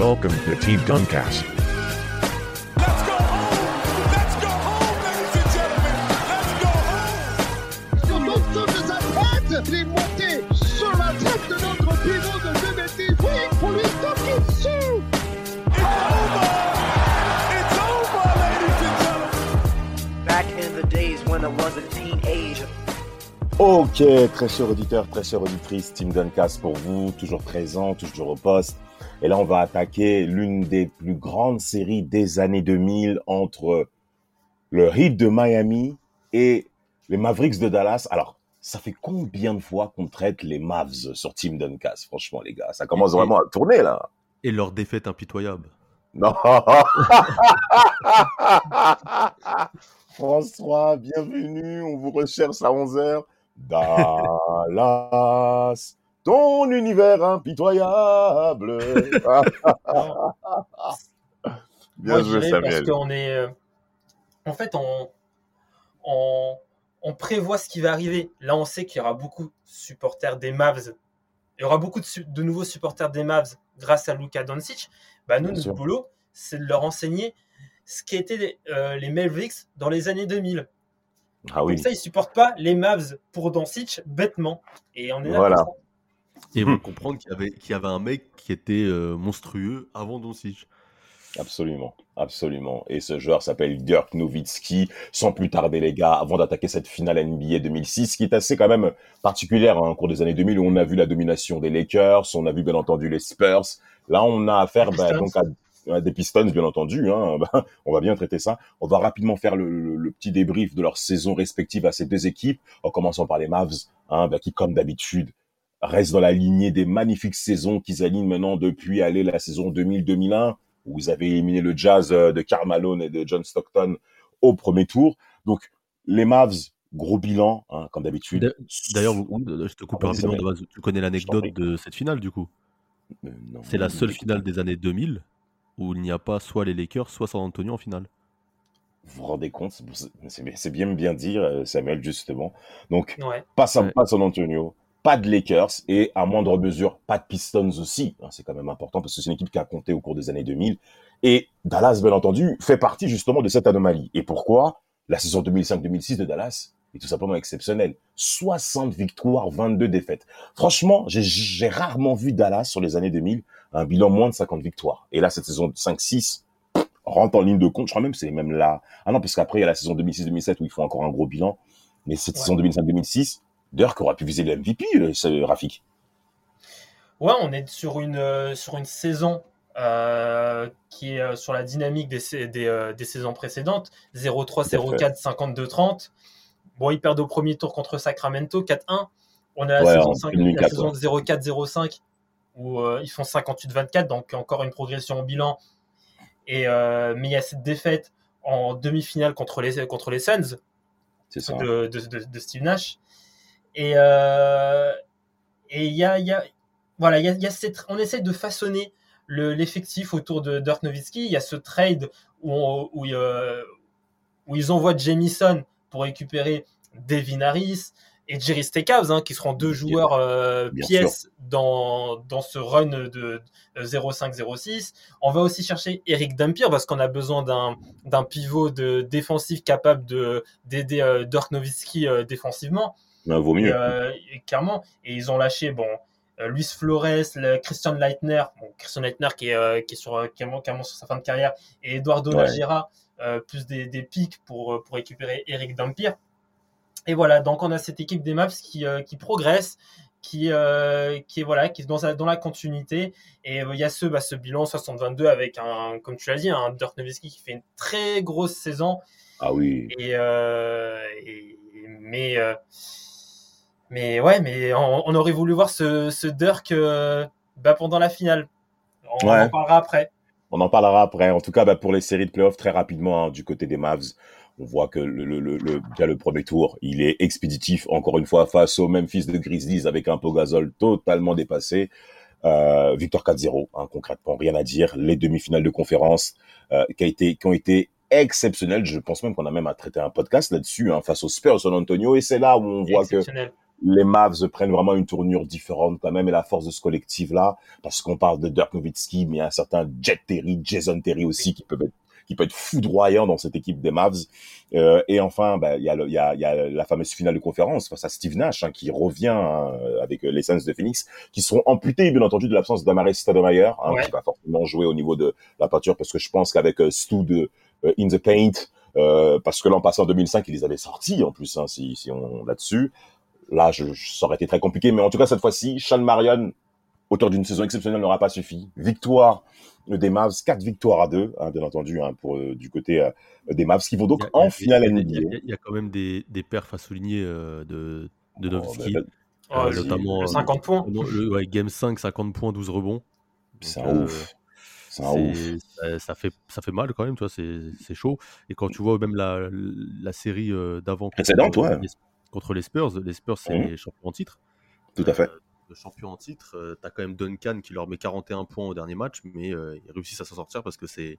Welcome to Team Duncast. Let's go home! Let's go home, ladies and gentlemen! Let's go home! sur l'autre de sa tête, il est monté sur la tête de notre pivot de 2 mètres. Oui, pour lui taper dessus. It's over! It's over, ladies and gentlemen! Back in the days when I was a teenager. Ok, très chers auditeurs, très chères auditrices, Team Duncast pour vous, toujours présent, toujours au poste. Et là, on va attaquer l'une des plus grandes séries des années 2000 entre le Heat de Miami et les Mavericks de Dallas. Alors, ça fait combien de fois qu'on traite les Mavs sur Team Duncast Franchement, les gars, ça commence vraiment à tourner là. Et leur défaite impitoyable. Non. François, bienvenue. On vous recherche à 11h. Dallas, ton univers impitoyable. Bien Moi, joué, je dirais parce Samuel. qu'on est. euh, En fait, on, on, on prévoit ce qui va arriver. Là, on sait qu'il y aura beaucoup de supporters des Mavs. Il y aura beaucoup de, nouveaux supporters des Mavs grâce à Luka Doncic. Bah, nous, Bien notre sûr. boulot, c'est de leur enseigner ce qu'étaient les, euh, les Mavericks dans les années 2000. Ah oui, Comme ça, ils supportent pas les Mavs pour Doncic bêtement. Et on est là Voilà. pour ça. Et ils Hmm. vont comprendre qu'il y avait, qu'il y avait un mec qui était euh, monstrueux avant Doncic. absolument, absolument. Et ce joueur s'appelle Dirk Nowitzki. Sans plus tarder, les gars, avant d'attaquer cette finale NBA 2006, qui est assez quand même particulière hein, au cours des années 2000, où on a vu la domination des Lakers, on a vu bien entendu les Spurs. Là, on a affaire bah, donc à à des Pistons, bien entendu. Hein. Bah, on va bien traiter ça. On va rapidement faire le, le- le petit débrief de leur saison respective à ces deux équipes, en commençant par les Mavs, hein, bah, qui, comme d'habitude, restent dans la lignée des magnifiques saisons qu'ils alignent maintenant depuis aller la saison 2000-2001, où vous avez éliminé le Jazz euh, de Karl Malone et de John Stockton au premier tour. Donc, les Mavs, gros bilan, hein, comme d'habitude. D'a- D'ailleurs, vous- je te coupe Ah, rapidement. Damas, tu connais l'anecdote de cette finale du coup? Euh, C'est la seule finale des années 2000 où il n'y a pas soit les Lakers, soit San Antonio en finale. Vous vous rendez compte? C'est- bien, bien dire, euh, Samuel, justement. Donc, Ouais. pas San, Ouais. pas San Antonio, pas de Lakers et à moindre mesure pas de Pistons aussi. hein, c'est quand même important parce que c'est une équipe qui a compté au cours des années 2000. Et Dallas, bien entendu, fait partie justement de cette anomalie. Et pourquoi? La saison 2005-2006 de Dallas est tout simplement exceptionnelle. 60 victoires, 22 défaites. Franchement, j'ai- j'ai rarement vu Dallas sur les années 2000 un bilan moins de 50 victoires. Et là, cette saison 5-6 rentre en ligne de compte. Je crois même que c'est même là. Ah non, parce qu'après, il y a la saison 2006-2007 où ils font encore un gros bilan. Mais cette Ouais. saison 2005-2006, Dirk aurait pu viser le MVP, euh, ce Rafik. Ouais, on est sur une, euh, sur une saison euh, qui est euh, sur la dynamique des, des, euh, des saisons précédentes. 0-3, Tout à 0-4, 52-30. Bon, ils perdent au premier tour contre Sacramento, 4-1. On a la Ouais, saison, en 5 demi- la quatre, saison ouais. 0-4-0-5 où euh, ils font 58-24, donc encore une progression au bilan. Et, euh, mais il y a cette défaite en demi-finale contre les, contre les Suns C'est ça. de, de, de- de Steve Nash. Et euh, et il y a, y a- voilà, il y a, il y a cette, on essaie de façonner le- l'effectif autour de Dirk Nowitzki. Il y a ce trade où, on- où, euh, où ils envoient Jamison pour récupérer Devin Harris et Jerry Stackhouse, hein, qui seront deux joueurs euh, pièces dans, dans ce run de 0-5-0-6. On va aussi chercher Eric Dampier parce qu'on a besoin d'un pivot de défensif capable de d'aider euh, Dirk Nowitzki défensivement. Vaut mieux. Et, euh, et clairement. Et ils ont lâché, bon, euh, Luis Flores, le Christian Leitner, bon, Christian Leitner qui est, euh, qui est sur, clairement, clairement sur sa fin de carrière, et Eduardo Ouais. Euh, plus des, des pics pour, pour récupérer Eric Dampier. Et voilà, donc on a cette équipe des Maps qui, euh, qui progresse, qui, qui est voilà, qui est dans, sa- dans la continuité. Et il y a ce, bah, ce bilan 60-22 avec un, comme tu l'as dit, un Dirk Nowitzki qui fait une très grosse saison. Ah oui. Et, et- mais, mais ouais, mais on, on aurait voulu voir ce, ce Dirk euh, bah, pendant la finale. On Ouais. en parlera après. On en parlera après. En tout cas, bah, pour les séries de playoffs, très rapidement, hein, du côté des Mavs, on voit que le, le, le, le, premier tour, il est expéditif, encore une fois, face au Memphis de Grizzlies avec un Pogazol totalement dépassé. Euh, victoire 4-0, hein, concrètement, rien à dire. Les demi-finales de conférence euh, qui, a été, qui ont été exceptionnelles. Je pense même qu'on a même à traiter un podcast là-dessus, hein, face aux Spurs San Antonio. Et c'est là où on voit que. Les Mavs prennent vraiment une tournure différente quand même et la force de ce collectif-là, parce qu'on parle de Dirk Nowitzki, mais il y a un certain Jet Terry, Jason Terry aussi qui peut être qui peut être foudroyant dans cette équipe des Mavs. Euh, et enfin, bah, il y, a le- il y, a, y a la fameuse finale de conférence face à Steve Nash, hein, qui revient hein, avec euh, les Suns de Phoenix, qui seront amputés, bien entendu, de l'absence d'Amare Stoudemire, hein, Ouais. qui va forcément jouer au niveau de la peinture, parce que je pense qu'avec euh, Stu de euh, In the Paint, euh, parce que l'an passé, en 2005, ils les avaient sortis, en plus, hein, si, si on là-dessus. Là, je, je- ça aurait été très compliqué, mais en tout cas, cette fois-ci, Sean Marion, auteur d'une saison exceptionnelle, n'aura pas suffi. Victoire des Mavs, quatre victoires à deux, hein, bien entendu, hein, pour euh, du côté euh, des Mavs, qui vont donc y a- en finale NBA. Il y, a- il y a quand même des, des perfs à souligner euh, de, de Oh, Nowitzki. bah, Oh, Euh, le- notamment, le euh, 50 points. Non, le- ouais, game 5, 50 points, 12 rebonds. C'est un euh, ouf. C'est un ouf. ça, ça fait, ça fait mal quand même, tu vois, c'est c'est chaud. Et quand tu vois même la, la série euh, d'avant Précédente, ouais. Contre les Spurs, les Spurs, c'est Mhm. les champions en titre. Tout à fait. Euh, le champion en titre, euh, t'as quand même Duncan qui leur met 41 points au dernier match, mais euh, ils réussissent à s'en sortir parce que c'est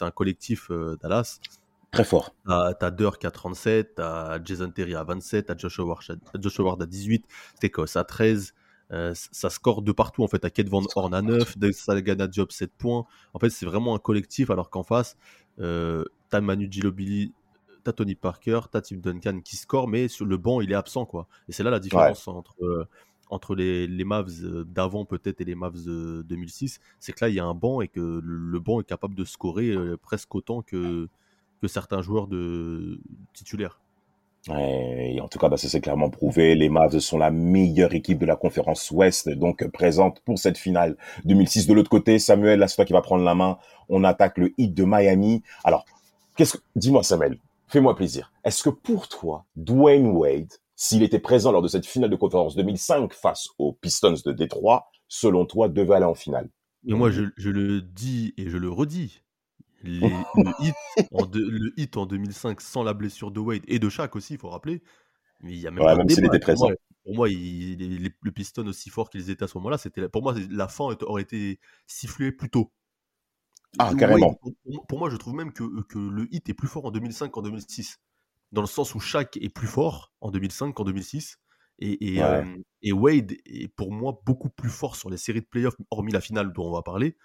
un collectif euh, Dallas. Très fort. T'as Dirk à 37, t'as Jason Terry à 27, t'as Josh Howard, à- Josh Howard à 18, Tekos à 13. euh, ça score de partout en fait. T'as Kate Van Horn à 9, Dave Salgana Job 7 points. En fait, c'est vraiment un collectif alors qu'en face, euh, t'as Manu Ginobili, t'as Tony Parker, t'as Tim Duncan qui score, mais sur le banc il est absent quoi. Et c'est là la différence entre euh, entre les, les Mavs euh, d'avant peut-être et les Mavs de 2006, c'est que là il y a un banc et que le, le banc est capable de scorer euh, presque autant que que certains joueurs de titulaires. Et en tout cas, bah, ça s'est clairement prouvé. Les Mavs sont la meilleure équipe de la conférence Ouest, donc présente pour cette finale 2006. De l'autre côté, Samuel, là, c'est toi qui va prendre la main. On attaque le hit de Miami. Alors, qu'est-ce que, dis-moi, Samuel, fais-moi plaisir. Est-ce que pour toi, Dwayne Wade, s'il était présent lors de cette finale de conférence 2005 face aux Pistons de Détroit, selon toi, devait aller en finale? Et moi je, je le dis et je le redis. Les- le, hit en de- le hit en 2005 sans la blessure de Wade et de Shaq aussi, il faut rappeler. Mais il y a même Ouais, même s'il était Pour moi, présent. pour moi, il- les, les- le Piston aussi fort qu'ils étaient à ce moment-là, c'était pour moi la fin aurait été sifflée plus tôt. Ah, carrément. pour, pour moi, je trouve même que, que le hit est plus fort en 2005 qu'en 2006. Dans le sens où Shaq est plus fort en 2005 qu'en 2006. Et, et, Ouais. euh, et Wade est pour moi beaucoup plus fort sur les séries de playoffs, hormis la finale dont on va parler,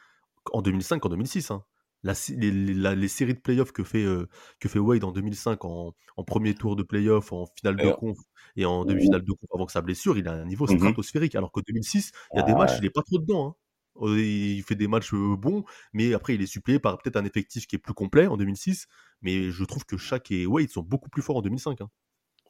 en 2005 qu'en 2006. hein. La les, les- la- les séries de playoffs que fait, euh, que fait Wade en 2005 en, en premier tour de playoff, en finale de conf et en demi-finale de conf avant que sa blessure, il a un niveau Mhm. stratosphérique. Alors qu'en 2006, il y a des Ah matchs, il est pas trop dedans. hein. Euh, Il fait des matchs bons, mais après il est suppléé par peut-être un effectif qui est plus complet en 2006. Mais je trouve que Shaq et Wade sont beaucoup plus forts en 2005. hein.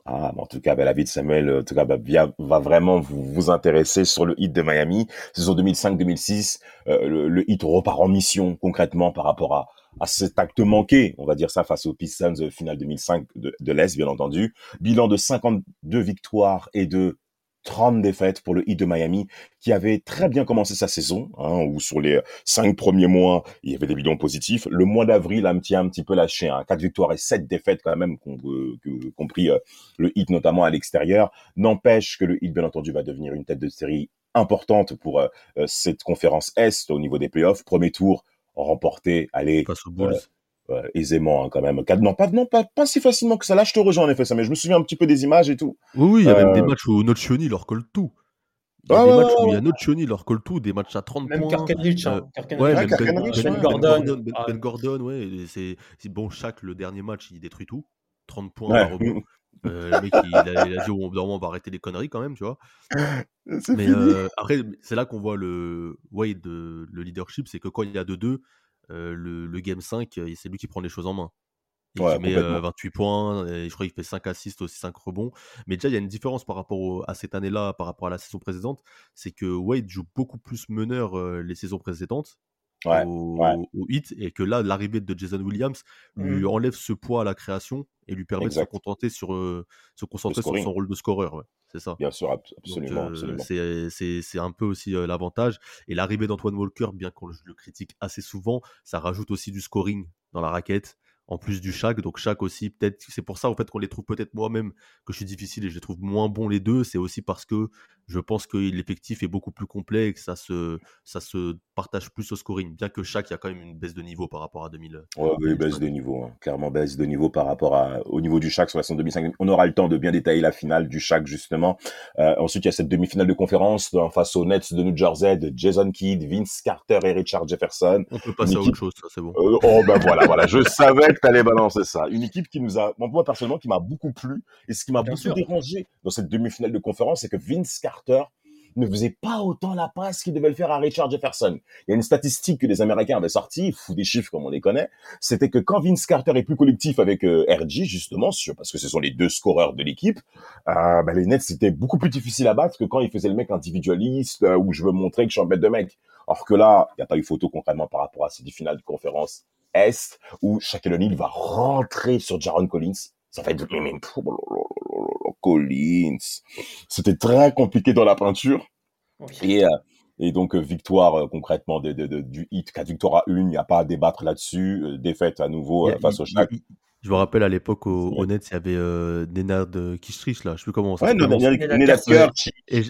Ah, en tout cas, bah, la vie de Samuel, en tout cas, bah, va vraiment vous, intéresser sur le hit de Miami. Saison 2005-2006, euh, le, hit repart en mission concrètement par rapport à, à cet acte manqué, on va dire ça, face aux Pistons euh, finale 2005 de, de l'Est, bien entendu. Bilan de 52 victoires et de 30 défaites pour le hit de Miami, qui avait très bien commencé sa saison, hein, où sur les cinq premiers mois, il y avait des bilans positifs. Le mois d'avril a un petit, un petit peu lâché, hein, 4 victoires et 7 défaites quand même, com- euh, que- compris euh, le hit notamment à l'extérieur. N'empêche que le hit, bien entendu, va devenir une tête de série importante pour euh, euh, cette conférence Est au niveau des playoffs. Premier tour remporté, allez, Face aux Bulls. Euh, aisément hein, quand même. Non, pas, non pas, pas si facilement que ça. Là, je te rejoins en effet, ça, mais je me souviens un petit peu des images et tout. Oui, oui, il y a même des Euh, matchs où Nocioni leur colle tout. Il y a Ouais, des ouais, matchs ouais, où il y a ouais. Nocioni leur colle tout, des matchs à 30 Même points. Kirkenrich, hein. euh. Ouais, Ouais, même Ben, ben- ouais. ben Gordon. Ben- Ah. Ben Gordon, ouais, et c'est bon. Shaq, le dernier match, il détruit tout. 30 points, Ouais. un rebond. Euh, le mec, il, a, il a dit, moment, on va arrêter les conneries quand même, tu vois. Mais fini. euh, après, c'est là qu'on voit le Wade, euh, le leadership, c'est que quand il y a 2-2, euh, le, le game 5, euh, c'est lui qui prend les choses en main. Il Ouais, met complètement. euh, 28 points, et je crois qu'il fait 5 assists aussi, 5 rebonds. Mais déjà, il y a une différence par rapport au- à cette année-là, par rapport à la saison précédente, c'est que Wade joue beaucoup plus meneur euh, les saisons précédentes. Ouais, au, ouais. au hit et que là, l'arrivée de Jason Williams lui Mhm. enlève ce poids à la création et lui permet de se contenter sur, euh, se concentrer sur son rôle de scoreur. ouais. C'est ça. Bien sûr, absolument, euh, c'est- c'est c'est un peu aussi euh, l'avantage. Et l'arrivée d'Antoine Walker, bien qu'on le critique assez souvent, ça rajoute aussi du scoring dans la raquette, en plus du Shaq. Donc Shaq aussi, peut-être, c'est pour ça en fait qu'on les trouve peut-être moi-même que je suis difficile et je les trouve moins bons les deux. C'est aussi parce que je pense que l'effectif est beaucoup plus complet et que ça se, ça se partage plus au scoring. Bien que Shaq, il y a quand même une baisse de niveau par rapport à 2000. Ouais, oui, baisse de niveau, hein. clairement baisse de niveau par rapport à, au niveau du Shaq sur la saison 2005. On aura le temps de bien détailler la finale du Shaq justement. Euh, ensuite, il y a cette demi-finale de conférence en face aux Nets de New Jersey de Jason Kidd, Vince Carter et Richard Jefferson. On peut passer à autre chose, ça c'est bon. Euh, oh ben voilà, voilà, je savais que t'allais balancer ça. Une équipe qui nous a, moi personnellement, qui m'a beaucoup plu et ce qui m'a beaucoup sûr. dérangé dans cette demi-finale de conférence, c'est que Vince Carter ne faisait pas autant la passe qu'il devait le faire à Richard Jefferson. Il y a une statistique que les Américains avaient sortie, fou des chiffres comme on les connaît, c'était que quand Vince Carter est plus collectif avec euh, RG justement, parce que ce sont les deux scoreurs de l'équipe, euh, ben, les Nets c'était beaucoup plus difficile à battre que quand il faisait le mec individualiste euh, où je veux montrer que je suis un bête de mec. Or que là, il n'y a pas eu photo concrètement par rapport à ces finales de conférence Est où Shaquille O'Neal va rentrer sur Jaron Collins. Ça va être mais, mais, Collins. C'était très compliqué dans la peinture. Oui. Et, euh, et donc, euh, victoire euh, concrètement de, de, de- du hit, 4 victoires à une, il n'y a pas à débattre là-dessus. Défaite à nouveau a- face au Shaq. Je me rappelle à l'époque au, au Nets, il y avait euh, Nenad Kistrich, là, je sais plus comment ça Ouais. Kerr, Et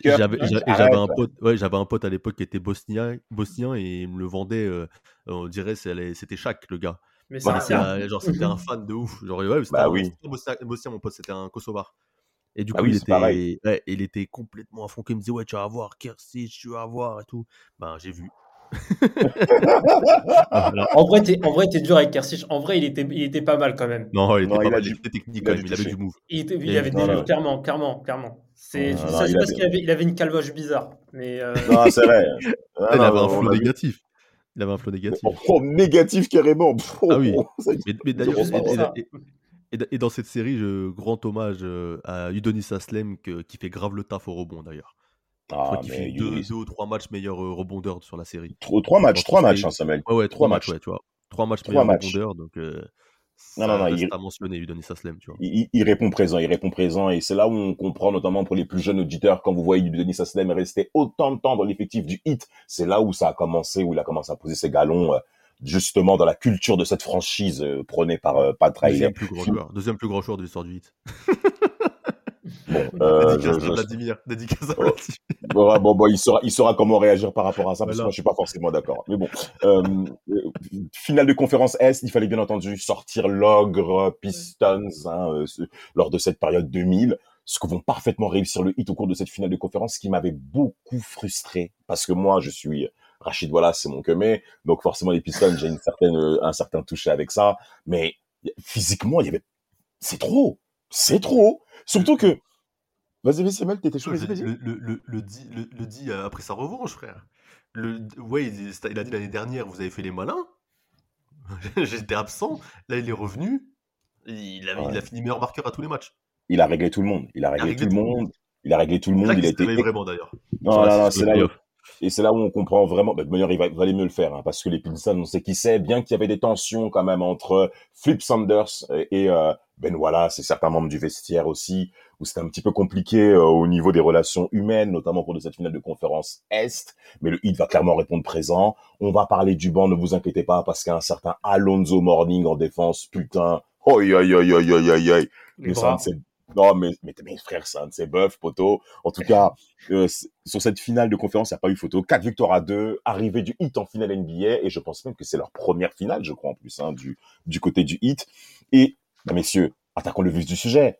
j'avais un pote, ouais, j'avais un pote à l'époque qui était bosnien, bosnien et il me le vendait, euh, on dirait c'était Shaq le gars. Mais Bah, ça, C'était ça- un- genre c'était un fan de ouf. Genre ouais, c'était Bah un, oui. c'était un bosnien, bosnien, mon pote, c'était un Kosovar. Et du Bah coup oui, il c'est pareil. était, ouais, il était complètement à fond. Il me disait ouais tu vas voir Kersich, tu vas voir et tout. Ben j'ai vu. Voilà. En vrai, t'es, en vrai, t'es dur avec Kersich. En vrai, il était, il était pas mal quand même. Non, il était Non, pas il mal, il était technique il quand a même, dû il avait du move. Il, était, il Il a avait des clairement, clairement, clairement. C'est, ça, c'est parce qu'il avait, il avait une calvoche bizarre. Mais euh, Non, c'est vrai. Ah, il non, avait un on flow négatif. Il avait un flow négatif. Oh, oh, négatif carrément. Ah oui. Mais, mais d'ailleurs, et, sens. et- et- et- et dans cette série, je, grand hommage euh, à Udonis Aslem que- qui fait grave le taf au rebond d'ailleurs. Je Ah, crois fait deux, ou trois matchs meilleur euh, rebondeur sur la série. Trois, trois matchs, trois matchs, hein, Samuel. Ouais, ouais, Trois trois matchs, matchs. ouais, tu vois. Trois matchs Trois meilleur matchs. rebondeur, donc euh, Non, ça non, non, il- à mentionner Aslem, tu vois. il, répond présent, il répond présent, et c'est là où on comprend, notamment pour les plus jeunes auditeurs, quand vous voyez Denis Aslem rester autant de temps dans l'effectif du hit, c'est là où ça a commencé, où il a commencé à poser ses galons, euh, justement dans la culture de cette franchise euh, prônée par Pat Riley. Deuxième plus grand joueur, deuxième plus grand joueur de l'histoire du hit. Bon, euh, dédicace je- à je- Vladimir, dédicace à Oh. Vladimir. Bon, bon, bon, il saura, il saura comment réagir par rapport à ça, parce que Voilà. moi, je suis pas forcément d'accord. Mais bon, euh, euh, finale de conférence Est, il fallait bien entendu sortir l'ogre Pistons hein, euh, lors de cette période 2000, ce que vont parfaitement réussir le hit au cours de cette finale de conférence, ce qui m'avait beaucoup frustré, parce que moi, je suis Rachid Wallace, c'est mon mais donc forcément les Pistons, j'ai une certaine, euh, un certain toucher avec ça, mais physiquement, il y avait, c'est trop, c'est trop, surtout que, vas-y, vas-y, Samuel, t'étais chaud, vas-y, vas-y. Le, le, le, le dit, le, le dit après sa revanche, frère. Le, ouais, il, il a dit l'année dernière, vous avez fait les malins. J'étais absent. Là, il est revenu. Il a, il a fini meilleur marqueur à tous les matchs. il a réglé tout le monde. Il a réglé, réglé tout le monde. Il a réglé tout le monde. Il a été. vraiment d'ailleurs. Non, non, non, c'est là. Et c'est là où on comprend vraiment. Bah, de manière, il va, il va aller mieux le faire, hein, parce que les Pistons, on sait qui c'est. Bien qu'il y avait des tensions quand même entre Flip Sanders et, et, euh, Ben Wallace et certains membres du vestiaire aussi, où c'était un petit peu compliqué euh, au niveau des relations humaines, notamment au cours de cette finale de conférence Est. Mais le Heat va clairement répondre présent. On va parler du banc, ne vous inquiétez pas, parce qu'il y a un certain Alonzo Morning en défense. Putain. Aïe, aïe, aïe, aïe, aïe, aïe, aïe. les Mais Non, mais, mais, mais frère, c'est un de poteau. En tout cas, euh, sur cette finale de conférence, il n'y a pas eu photo. Quatre victoires à deux, arrivée du hit en finale NBA, et je pense même que c'est leur première finale, je crois, en plus, hein, du, du côté du hit. Et, bah, messieurs, attaquons le vif du sujet.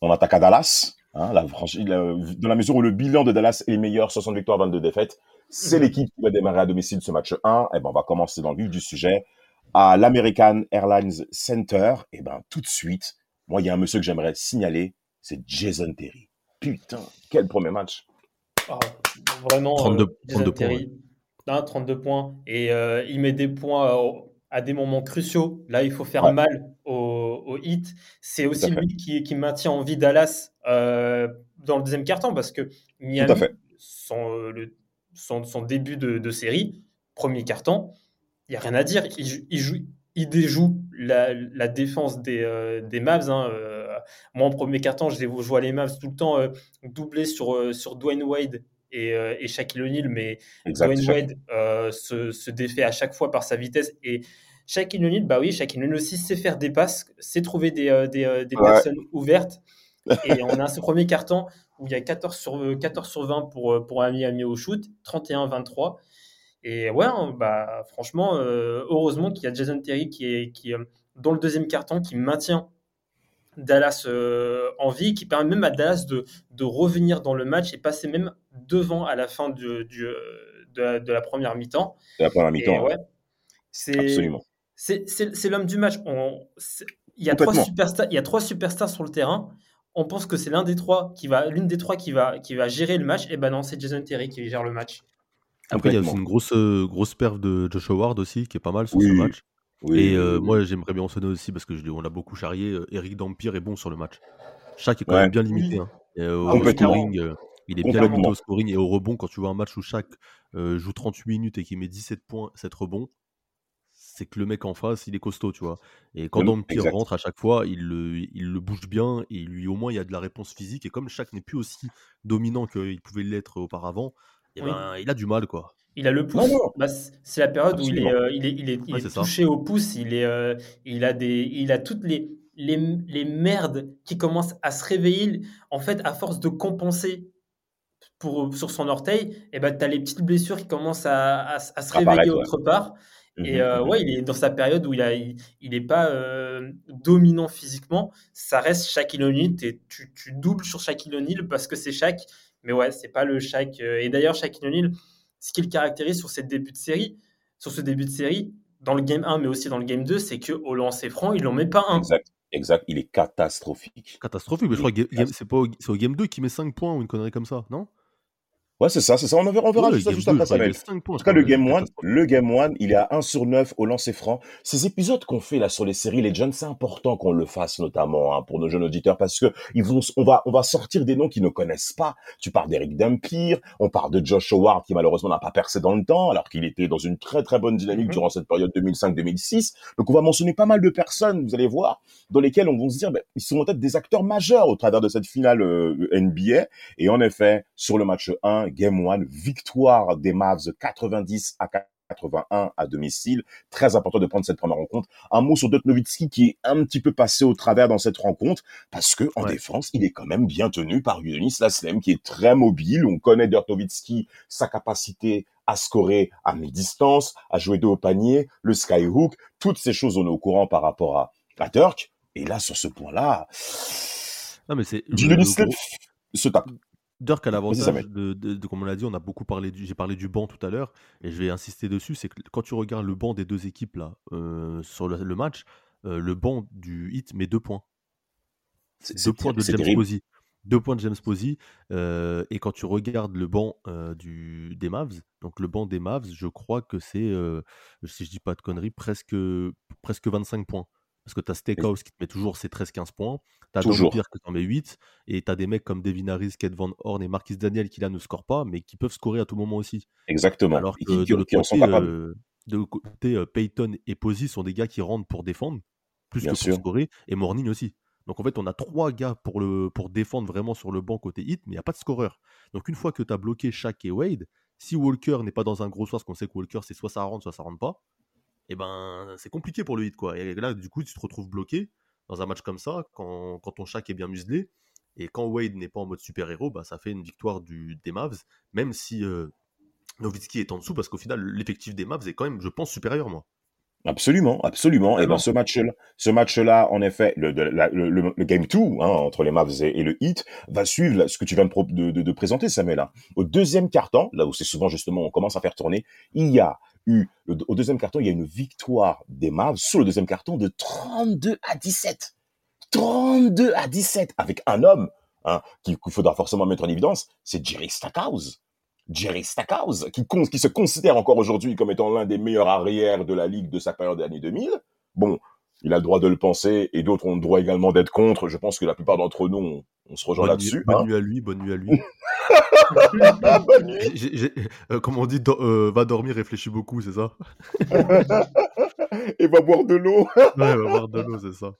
On attaque à Dallas, hein, la franchise, la- dans la mesure où le bilan de Dallas est le meilleur, 60 victoires, 22 défaites. C'est Mhm. l'équipe qui va démarrer à domicile ce match 1. Et ben, on va commencer dans le vif du sujet. À l'American Airlines Center, et ben, tout de suite, moi, il y a un monsieur que j'aimerais signaler, c'est Jason Terry. Putain, quel premier match. Ah, vraiment. 32 euh, Jason 32 points. Non, 32 points. Et euh, il met des points euh, à des moments cruciaux. Là, il faut faire Ouais. mal au, au hit. C'est aussi lui qui, qui maintient en vie Dallas euh, dans le deuxième quart-temps parce que Miami, son, le- son, son début de, de série, premier carton, il n'y a rien à dire. Il, joue- il déjoue la, la défense des, euh, des Mavs. hein. Euh, moi, en premier carton, je, les je vois les Mavs tout le temps euh, doubler sur, sur Dwayne Wade et, et Shaquille O'Neal, mais Exact. Dwayne Wade se, se défait à chaque fois par sa vitesse. Et Shaquille O'Neal, bah oui, Shaquille O'Neal aussi sait faire des passes, sait trouver des, des, des Ouais. personnes ouvertes. Et on a ce premier carton où il y a 14 sur, euh, 14 sur 20 pour, pour Miami au shoot, 31-23. Et ouais, hein, bah, franchement, euh, heureusement qu'il y a Jason Terry qui est, qui, euh, dans le deuxième carton qui maintient Dallas euh, en vie, qui permet même à Dallas de, de revenir dans le match et passer même devant à la fin du, du, de, la, de la première mi-temps. C'est la première mi-temps. ouais, c'est Absolument. c'est c'est- c'est l'homme du match. Il, y a trois superstars, il y a trois superstars sur le terrain. On pense que c'est l'un des trois qui va, l'une des trois qui va, qui va gérer le match. Et ben non, c'est Jason Terry qui gère le match. Après, il y a aussi une grosse, euh, grosse perf de Josh Howard aussi, qui est pas mal sur ce match. Oui, et euh, oui, moi, j'aimerais bien mentionner aussi, parce que je, on l'a beaucoup charrié, euh, Eric Dampier est bon sur le match. Shaq est quand Ouais. même bien limité. hein. Et, euh, au scoring, euh, il est bien limité au scoring et au rebond. Quand tu vois un match où Shaq joue 38 minutes et qu'il met 17 points, 7 rebonds, c'est que le mec en face, il est costaud, tu vois. Et quand Dampier exact. rentre à chaque fois, il le, il le bouge bien et lui, au moins, il y a de la réponse physique. Et comme Shaq n'est plus aussi dominant qu'il pouvait l'être auparavant, eh Oui. ben, il a du mal, quoi. Il a le pouce. Non, non. Bah, c'est la période où il est, euh, il est, il est, il Ouais, est c'est ça. touché au pouce. Il, est, euh, il, a des, il a toutes les, les, les merdes qui commencent à se réveiller. En fait, à force de compenser pour, sur son orteil, et ben, tu as les petites blessures qui commencent à, à, à se réveiller ouais. autre part. Et Mhm, euh, mhm. ouais, il est dans sa période où il a, il, il est pas euh, dominant physiquement. Ça reste Shaquille O'Neal. Tu, tu doubles sur Shaquille O'Neal parce que c'est Shaq. Mais ouais, c'est pas le Shaq. euh, Et d'ailleurs, Shaquille O'Neal, ce qui le caractérise sur, cette début de série, sur ce début de série, dans le game 1, mais aussi dans le game 2, c'est qu'au lancer franc, il n'en met pas un. Exact. Exact. Il est catastrophique. Catastrophique, mais je crois que c'est pas au, c'est au game 2 qui met 5 points ou une connerie comme ça, non? Ouais, c'est ça, c'est ça. On, verra- on verra Ouais, juste, juste 2, après je crois ça, qu'il mec. met 5 points. En tout cas, le game mais 1, catastrophique. le game 1, il est à 1 sur 9 au lancer franc. Ces épisodes qu'on fait là sur les séries Legends, c'est important qu'on le fasse notamment hein, pour nos jeunes auditeurs parce que ils vont, on va, on va sortir des noms qu'ils ne connaissent pas. Tu parles d'Eric Dampier, on parle de Josh Howard qui malheureusement n'a pas percé dans le temps alors qu'il était dans une très très bonne dynamique Mhm. durant cette période 2005-2006. Donc on va mentionner pas mal de personnes, vous allez voir, dans lesquelles on va se dire, ben, ils sont peut-être des acteurs majeurs au travers de cette finale euh, NBA. Et en effet, sur le match 1, Game 1, victoire des Mavs 90 à 81 à domicile. Très important de prendre cette première rencontre. Un mot sur Dirk Nowitzki qui est un petit peu passé au travers dans cette rencontre parce que en Ouais. défense, il est quand même bien tenu par Udonis Laslem qui est très mobile. On connaît Dirk Nowitzki, sa capacité à scorer à mi-distance, à jouer de haut panier, le skyhook, toutes ces choses on est au courant par rapport à, à Dirk. Et là, sur ce point-là, Non, mais c'est. Udonis se tape. Dirk a l'avantage de, de- de- comme on l'a dit, on a beaucoup parlé du, j'ai parlé du banc tout à l'heure, et je vais insister dessus, c'est que quand tu regardes le banc des deux équipes là euh, sur le, le match, euh, le banc du hit met deux points, C'est- deux points de James. Posey, deux points de James Posey, euh, et quand tu regardes le banc du des Mavs, donc le banc des Mavs, je crois que c'est, si je dis pas de conneries, presque presque 25 points. Parce que tu as Steakhouse qui te met toujours ses 13-15 points, tu as Toujours. Dampier qui t'en met 8, et tu as des mecs comme Devin Harris, Kate Van Horn et Marquis Daniel qui là ne scorent pas, mais qui peuvent scorer à tout moment aussi. Exactement. Alors que qui, de qui- l'autre sont côté, euh, de côté euh, Peyton et Posey sont des gars qui rentrent pour défendre, plus Bien que pour sûr. scorer, et Morning aussi. Donc en fait, on a trois gars pour, le, pour défendre vraiment sur le banc côté hit, mais il n'y a pas de scoreur. Donc une fois que tu as bloqué Shaq et Wade, si Walker n'est pas dans un gros soir, parce qu'on sait que Walker c'est soit ça rentre, soit ça rentre pas, et ben c'est compliqué pour le hit quoi. Et là, du coup, tu te retrouves bloqué dans un match comme ça, quand, quand ton Shaq est bien muselé, et quand Wade n'est pas en mode super-héros, bah, ça fait une victoire du, des Mavs, même si euh, Nowitzki est en dessous, parce qu'au final, l'effectif des Mavs est quand même, je pense, supérieur, moi. Absolument, absolument. Et ben ce match-là, ce match-là, en effet, le, de- la- le, le- le game 2 hein, entre les Mavs et, et le Heat va suivre ce que tu viens de, de, de- présenter, Samuel. hein. Au deuxième carton, là où c'est souvent justement on commence à faire tourner, il y a au deuxième carton, il y a une victoire des Mavs sur le deuxième carton de 32 à 17. 32 à 17 avec un homme hein, qu'il faudra forcément mettre en évidence, c'est Jerry Stackhouse. Jerry Stackhouse, qui se considère encore aujourd'hui comme étant l'un des meilleurs arrières de la ligue de sa période des années 2000. Bon, il a le droit de le penser et d'autres ont le droit également d'être contre. Je pense que la plupart d'entre nous, on, on se rejoint Bonne, là-dessus. nuit, bonne hein. nuit à lui, bonne nuit à lui. Bonne nuit. J'ai- j'ai- euh, comme on dit, do- euh, va dormir, réfléchis beaucoup, c'est ça? et va boire de l'eau. Ouais, va boire de l'eau, c'est ça.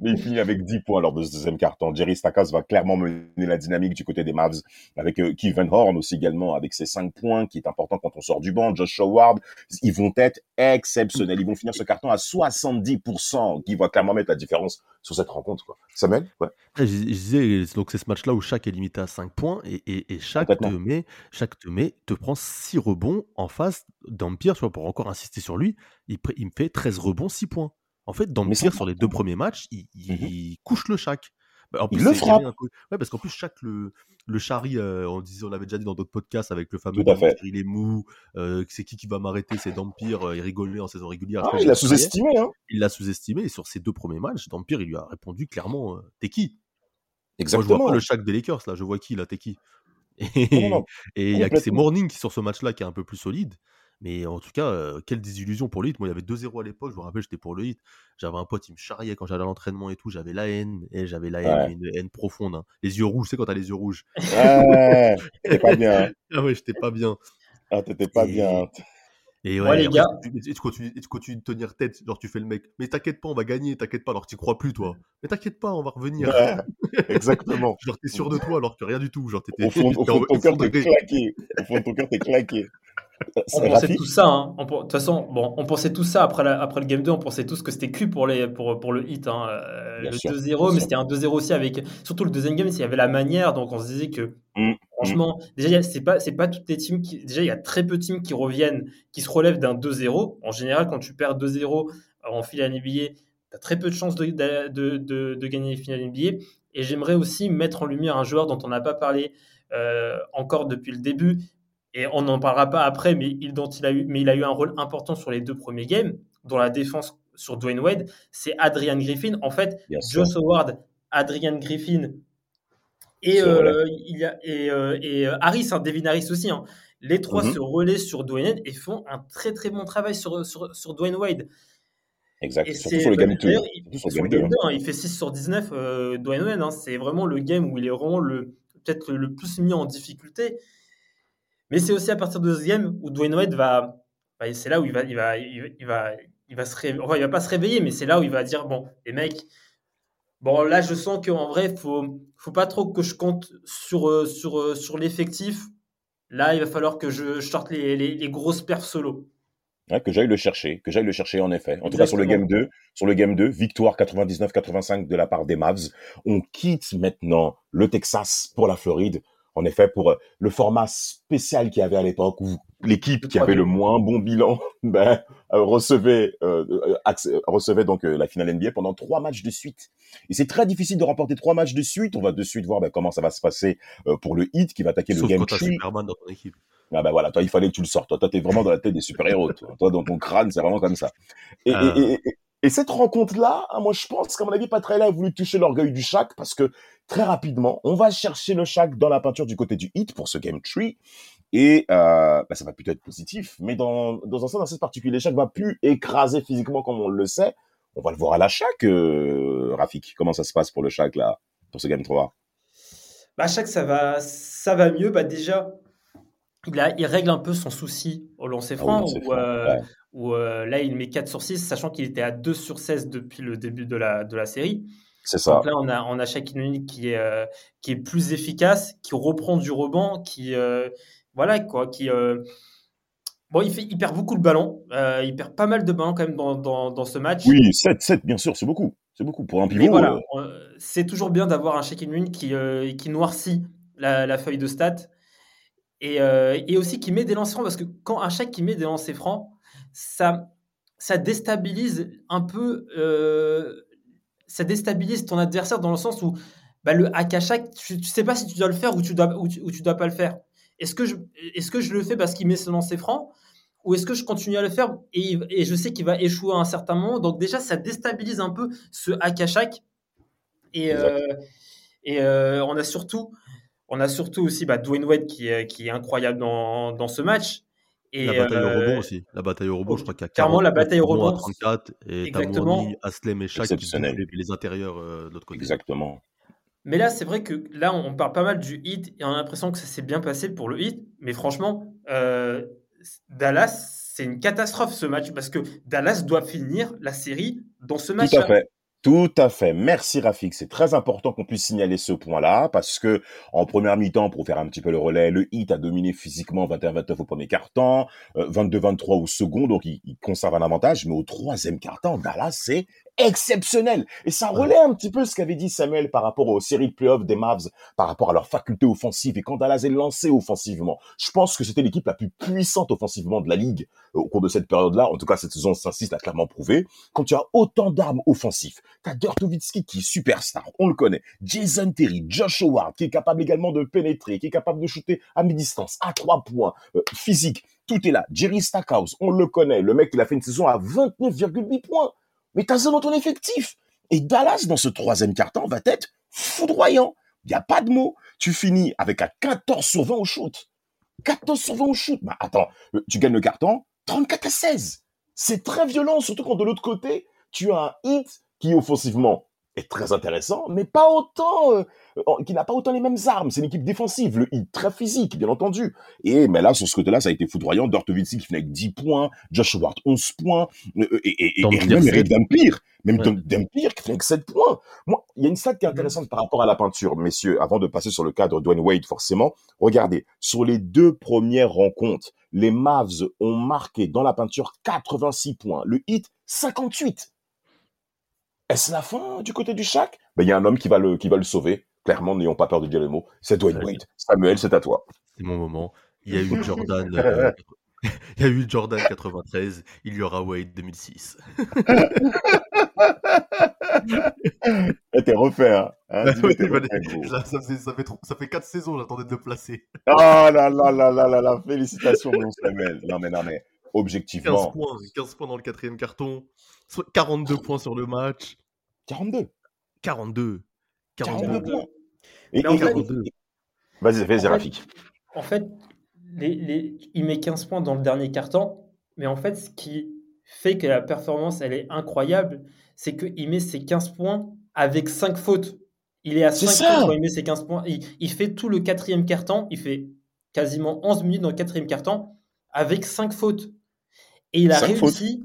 Mais il finit avec 10 points lors de ce deuxième carton. Jerry Stackhouse va clairement mener la dynamique du côté des Mavs avec euh, Kevin Horn aussi également avec ses 5 points qui est important quand on sort du banc. Josh Howard, ils vont être exceptionnels. Ils vont finir ce carton à 70% qui va clairement mettre la différence sur cette rencontre. Quoi. Samuel ouais. Ouais, Je, je disais, donc c'est ce match-là où chaque est limité à 5 points et, et, et chaque, te met, chaque te met, te prend 6 rebonds en face d'Empire, pour encore insister sur lui, il, il me fait 13 rebonds, 6 points. En fait, Mais d'Empire, c'est sur les deux premiers matchs, il, il- Mhm. il couche le chaque. Bah, en Il plus, le c'est frappe. un Ouais, parce qu'en plus, chaque le, le Chari, euh, on disait, on l'avait déjà dit dans d'autres podcasts avec le fameux il est mou, euh, c'est qui qui va m'arrêter, c'est d'Empire, euh, il rigolait en saison régulière. Ah, après, il je a le croyais. sous-estimé. Hein. Il l'a sous-estimé et sur ces deux premiers matchs, d'Empire, il lui a répondu clairement, euh, t'es qui? Moi, je vois Exactement. pas le chac des Lakers, là. Je vois qui, là, t'es qui. Et il y a que c'est. Morning qui, sur ce match-là, qui est un peu plus solide. Mais en tout cas, euh, quelle désillusion pour le hit. Moi, il y avait 2-0 à l'époque. Je me rappelle, j'étais pour le hit. J'avais un pote, il me charriait quand j'allais à l'entraînement et tout. J'avais la haine. Et j'avais la haine, Ouais. une haine profonde. hein. Les yeux rouges, tu sais, quand t'as les yeux rouges. Ouais, t'es pas bien. Ah ouais, j'étais pas bien. Ah, t'étais pas Et- bien. Et Ouais, ouais, les gars. tu, et tu continues, et tu continues de tenir tête. Genre, tu fais le mec. Mais t'inquiète pas, on va gagner. T'inquiète pas, alors que t'y crois plus, toi. Mais t'inquiète pas, on va revenir. Ouais, exactement. Genre, t'es sûr de toi, alors que rien du tout. Genre, t'étais. Au fond, au fond de ton cœur, t'es claqué. Au fond de ton cœur, t'es claqué. On pensait tout ça, hein. On- De toute façon, bon, on pensait tout ça après, la- après le Game 2, on pensait tous que c'était cul pour, les, pour, pour le hit. hein. Euh, le sûr, 2-0, bien mais c'était un 2-0 aussi avec. Surtout le deuxième game, il y avait la manière, donc on se disait que. Mm, Franchement, déjà, il y a- c'est pas, c'est pas toutes les teams qui. Déjà, il y a très peu de teams qui reviennent, qui se relèvent d'un 2-0. En général, quand tu perds 2-0 en finale NBA, tu as très peu de chances de, de, de, de- de gagner les finales NBA. Et j'aimerais aussi mettre en lumière un joueur dont on n'a pas parlé euh, encore depuis le début, et on n'en parlera pas après, mais il, dont il a eu, mais il a eu un rôle important sur les deux premiers games, dans la défense sur Dwayne Wade, c'est Adrian Griffin. En fait. Josh Howard, Adrian Griffin et, euh, il y a, et, euh, et, euh, Harris, hein, Devin Harris aussi. hein. Les trois Mhm. se relaient sur Dwayne Wade et font un très très bon travail sur, sur, sur Dwayne Wade. Exact. Et Surtout sur le game 2. d'ailleurs, il- Surtout sur le sur game le 2. game 2, hein, il fait 6 sur 19, euh, Dwayne Wade. hein. c'est vraiment le game où il est vraiment le peut-être le plus mis en difficulté. Mais c'est aussi à partir de ce game où Dwayne Wade va, bah, c'est là où il va, il va, il va, il va, il se réveiller. Enfin, il va pas se réveiller, mais c'est là où il va dire bon, les mecs. Bon, là, je sens qu'en vrai, faut, faut pas trop que je compte sur, euh, sur, euh, sur l'effectif. Là, il va falloir que je, sorte les, les, les grosses perfs solo. Ouais, que j'aille le chercher, que j'aille le chercher en effet. En tout cas sur le game 2, sur le game 2, victoire 99-85 de la part des Mavs. On quitte maintenant le Texas pour la Floride. En effet, pour euh, le format spécial qu'il y avait à l'époque où l'équipe qui avait le moins bon bilan ben, euh, recevait, euh, recevait donc euh, la finale NBA pendant trois matchs de suite. Et c'est très difficile de remporter trois matchs de suite. On va de suite voir ben, comment ça va se passer euh, pour le Heat qui va attaquer Sauf le game quand t'as 3. Superman dans ton équipe. Ah bah voilà, toi il fallait que tu le sortes. Toi, toi t'es vraiment dans la tête des super-héros. Toi. toi, dans ton crâne, c'est vraiment comme ça. Et, et, et, et- et cette rencontre-là, hein, moi je pense qu'à mon avis, Patrella a voulu toucher l'orgueil du Shaq parce que très rapidement, on va chercher le Shaq dans la peinture du côté du hit pour ce game tree. Et euh, bah, ça va plutôt être positif, mais dans, dans un sens assez particulier, Shaq va plus écraser physiquement comme on le sait. On va le voir à la Shaq, euh, Rafik. Comment ça se passe pour le Shaq là, pour ce game 3 Bah, chaque ça va, ça va mieux. Bah, déjà, il, a, il règle un peu son souci au lancer Ah franc, c'est où, euh, ouais. où, euh, là, il met 4 sur 6, sachant qu'il était à 2 sur 16 depuis le début de la, de la série. C'est ça. Donc là, on a, on a Shaquille qui est, euh, qui est plus efficace, qui reprend du rebond, qui, euh, voilà, quoi, qui, euh, bon, il, fait, il perd beaucoup de ballons, euh, il perd pas mal de ballons quand même dans, dans, dans ce match. Oui, 7, 7, bien sûr, c'est beaucoup. C'est beaucoup. Pour un pivot, voilà, c'est toujours bien d'avoir un Shaquille qui, qui noircit la, la feuille de stats et, euh, et aussi qui met des lancers francs parce que quand un Shaq qui met des lancers francs, ça, ça déstabilise un peu, euh, ça déstabilise ton adversaire dans le sens où bah, le hack à Shaq, tu, tu sais pas si tu dois le faire ou tu dois, ou tu, ou tu dois pas le faire. Est-ce que, je, est-ce que je le fais parce qu'il met ce lancer franc ou est-ce que je continue à le faire et, et je sais qu'il va échouer à un certain moment? Donc déjà, ça déstabilise un peu ce hack à Shaq. Et, euh, et on a surtout, on a surtout aussi bah, Dwayne Wade qui est, qui est incroyable dans, dans ce match. Et, La bataille euh, au rebond aussi. La bataille au rebond, je crois qu'il y a Clairement, 40 la bataille au rebond, 34 et exactement. Aslem et Shaq qui les, les intérieurs euh, de l'autre côté. Exactement. Mais là, c'est vrai que là, on parle pas mal du hit et on a l'impression que ça s'est bien passé pour le hit. Mais franchement, euh, Dallas, c'est une catastrophe ce match parce que Dallas doit finir la série dans ce Tout match-là. à fait. Tout à fait. Merci Rafik. C'est très important qu'on puisse signaler ce point-là parce que en première mi-temps, pour faire un petit peu le relais, le Heat a dominé physiquement 21-29 au premier quart-temps, euh, 22-23 au second, donc il, il conserve un avantage. Mais au troisième quart-temps, Dallas, c'est exceptionnel. Et ça relaie un petit peu ce qu'avait dit Samuel par rapport aux séries de playoffs des Mavs, par rapport à leur faculté offensive. Et quand Dallas est lancé offensivement, je pense que c'était l'équipe la plus puissante offensivement de la ligue euh, au cours de cette période-là. En tout cas, cette saison 5-6 l'a clairement prouvé. Quand tu as autant d'armes offensives, t'as Dirk Nowitzki qui est superstar, on le connaît. Jason Terry, Josh Howard qui est capable également de pénétrer, qui est capable de shooter à mi-distance, à trois points, euh, physique. Tout est là. Jerry Stackhouse, on le connaît. Le mec, il a fait une saison à 29,8 points. Mais t'as ça dans ton effectif. Et Dallas, dans ce troisième quart-temps, va être foudroyant. Il n'y a pas de mots. Tu finis avec un 14 sur 20 au shoot. 14 sur 20 au shoot. Bah, attends, euh, tu gagnes le carton, 34 à 16. C'est très violent, surtout quand de l'autre côté, tu as un hit qui offensivement est très intéressant, mais pas autant, euh, euh, qui n'a pas autant les mêmes armes. C'est une équipe défensive, le hit très physique, bien entendu. Et mais là, sur ce côté-là, ça a été foudroyant. Dortovitsi qui finit avec 10 points, Josh Howard 11 points, euh, et, et, et, et même Eric Dampier, même Ouais. Qui finit avec 7 points. Moi, il y a une stat qui est intéressante par rapport à la peinture, messieurs, avant de passer sur le cadre Dwayne Wade, forcément. Regardez, sur les deux premières rencontres, les Mavs ont marqué dans la peinture 86 points, le hit 58. Est-ce la fin du côté du Shaq? Ben, il y a un homme qui va le, qui va le sauver. Clairement, n'ayons pas peur de dire le mot. C'est Dwayne. Wade. Samuel, c'est à toi. C'est mon moment. Il y a eu Jordan. euh, il y a eu Jordan 93. Il y aura Wade 2006. Eh, T'es refait, hein, hein refait, gros. ça, ça, fait, ça, fait trop- ça fait 4 saisons, j'attendais de le placer. Oh là là là là là là, félicitations, mon Samuel. Non, mais non, mais 15 objectivement, points, 15 points dans le quatrième carton. Soit 42 points sur le match. 42. 42. 42 42. points. Et, et- et- Vas-y, vas-y, Rafik. En fait, les, les- il met 15 points dans le dernier carton, mais en fait, ce qui fait que la performance, elle est incroyable, c'est qu'il met ses 15 points avec 5 fautes. Il est à C'est 5 ça. fautes quand il met ses 15 points. Il, il fait tout le quatrième carton, il fait quasiment 11 minutes dans le quatrième carton avec 5 fautes. Et il a Cinq réussi...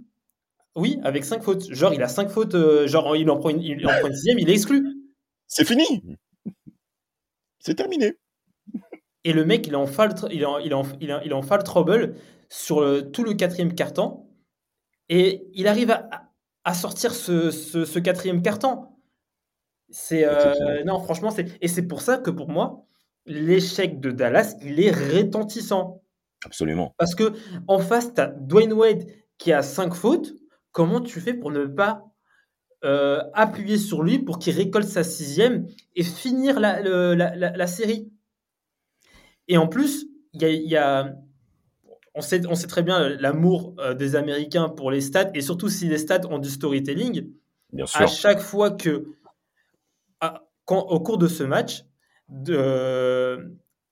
Oui, avec 5 fautes. Genre, il a 5 fautes, euh, genre, il en prend une, il en prend une sixième, il est exclu. C'est fini. C'est terminé. Et le mec, il est en tr- il est en, il est en, il est en- il est en foul trouble sur le- tout le quatrième carton. Et il arrive à, à sortir ce, ce- ce quatrième carton. C'est euh, non, franchement, c'est et c'est pour ça que pour moi, l'échec de Dallas, il est retentissant. Absolument. Parce que en face, tu as Dwayne Wade qui a 5 fautes. Comment tu fais pour ne pas euh, appuyer sur lui pour qu'il récolte sa sixième et finir la, le- la- la- la série? Et en plus, il y a, il y a- on, sait, on sait très bien l'amour euh, des Américains pour les stats et surtout si les stats ont du storytelling. Bien À sûr. chaque fois que, à- quand, au cours de ce match, de,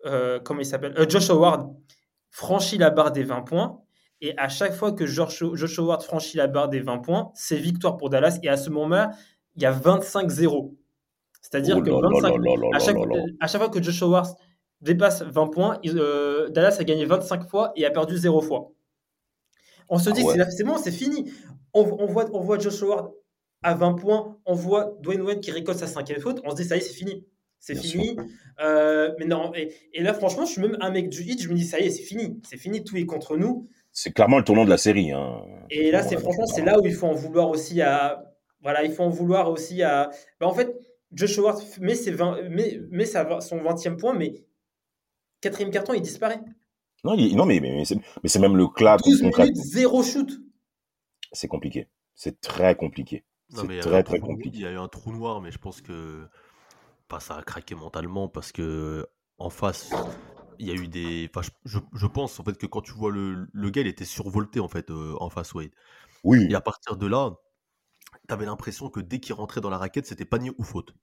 euh, comment il s'appelle? Euh, Josh Howard franchit la barre des 20 points. Et à chaque fois que Josh, Howard franchit la barre des 20 points, c'est victoire pour Dallas. Et à ce moment-là, il y a 25-0. C'est-à-dire Oh que là là 25 là là là à, chaque, à fois que Josh Howard dépasse 20 points, euh, Dallas a gagné 25 fois et a perdu 0 fois. On se Ah dit ouais. que c'est- c'est bon, c'est fini. On, on voit, on voit Josh Howard à 20 points, on voit Dwayne Wade qui récolte sa cinquième faute, on se dit ça y est, c'est fini. C'est fini. Euh, mais non, et, et là, franchement, je suis même un mec du hit, je me dis ça y est, c'est fini. C'est fini, tout est contre nous. C'est clairement le tournant de la série. Hein. Et là, c'est franchement, c'est là où il faut en vouloir aussi à. Voilà, il faut en vouloir aussi à. Bah, en fait, Josh Howard met, ses 20, met, met sa, son 20e point, mais quatrième carton, il disparaît. Non, il- non mais, mais, mais c'est mais c'est même le clap 12 concret. minutes, zéro shoot. C'est compliqué. C'est très compliqué. C'est très très compliqué. Il y a eu un trou noir, mais je pense que pas ça a craqué mentalement parce que en face, il y a eu des. Enfin, je, pense en fait que quand tu vois le, le gars, il était survolté en fait euh, en face Wade. Oui. Et à partir de là, t'avais l'impression que dès qu'il rentrait dans la raquette, c'était panier ou faute.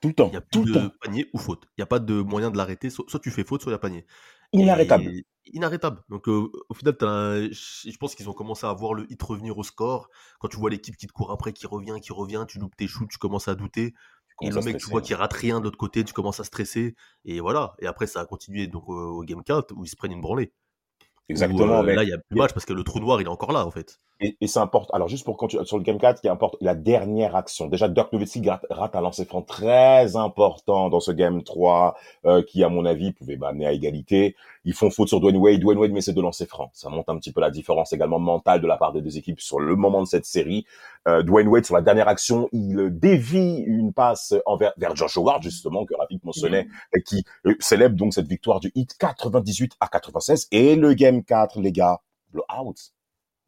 Tout le temps. Il n'y a Tout plus le de temps. panier ou faute. Il n'y a pas de moyen de l'arrêter. Soit, soit tu fais faute, soit il y a panier. inarrêtable. Et- Inarrêtable. Donc euh, au final, je je pense qu'ils ont commencé à voir le hit revenir au score. Quand tu vois l'équipe qui te court après, qui revient, qui revient, tu loupes tes shoots, tu commences à douter. Et le mec, tu vois ouais. qu'il rate rien de l'autre côté, tu commences à stresser. Et voilà. Et après, ça a continué donc au, au game 4 où ils se prennent une branlée. Où, Exactement. euh, mais- là, il y a plus match parce que le trou noir, il est encore là en fait. Et, et ça importe. Alors, juste pour continuer sur le Game 4, qui importe la dernière action. Déjà, Dirk Nowitzki rate, un lancer franc très important dans ce Game 3, euh, qui, à mon avis, pouvait bah, amener à égalité. Ils font faute sur Dwayne Wade. Dwayne Wade met ses deux lancers francs. Ça montre un petit peu la différence également mentale de la part des deux équipes sur le moment de cette série. Euh, Dwayne Wade, sur la dernière action, il dévie une passe envers, vers Josh Howard, justement, que Rafik mentionnait, et qui célèbre donc cette victoire du hit 98 à 96. Et le Game 4, les gars, blowout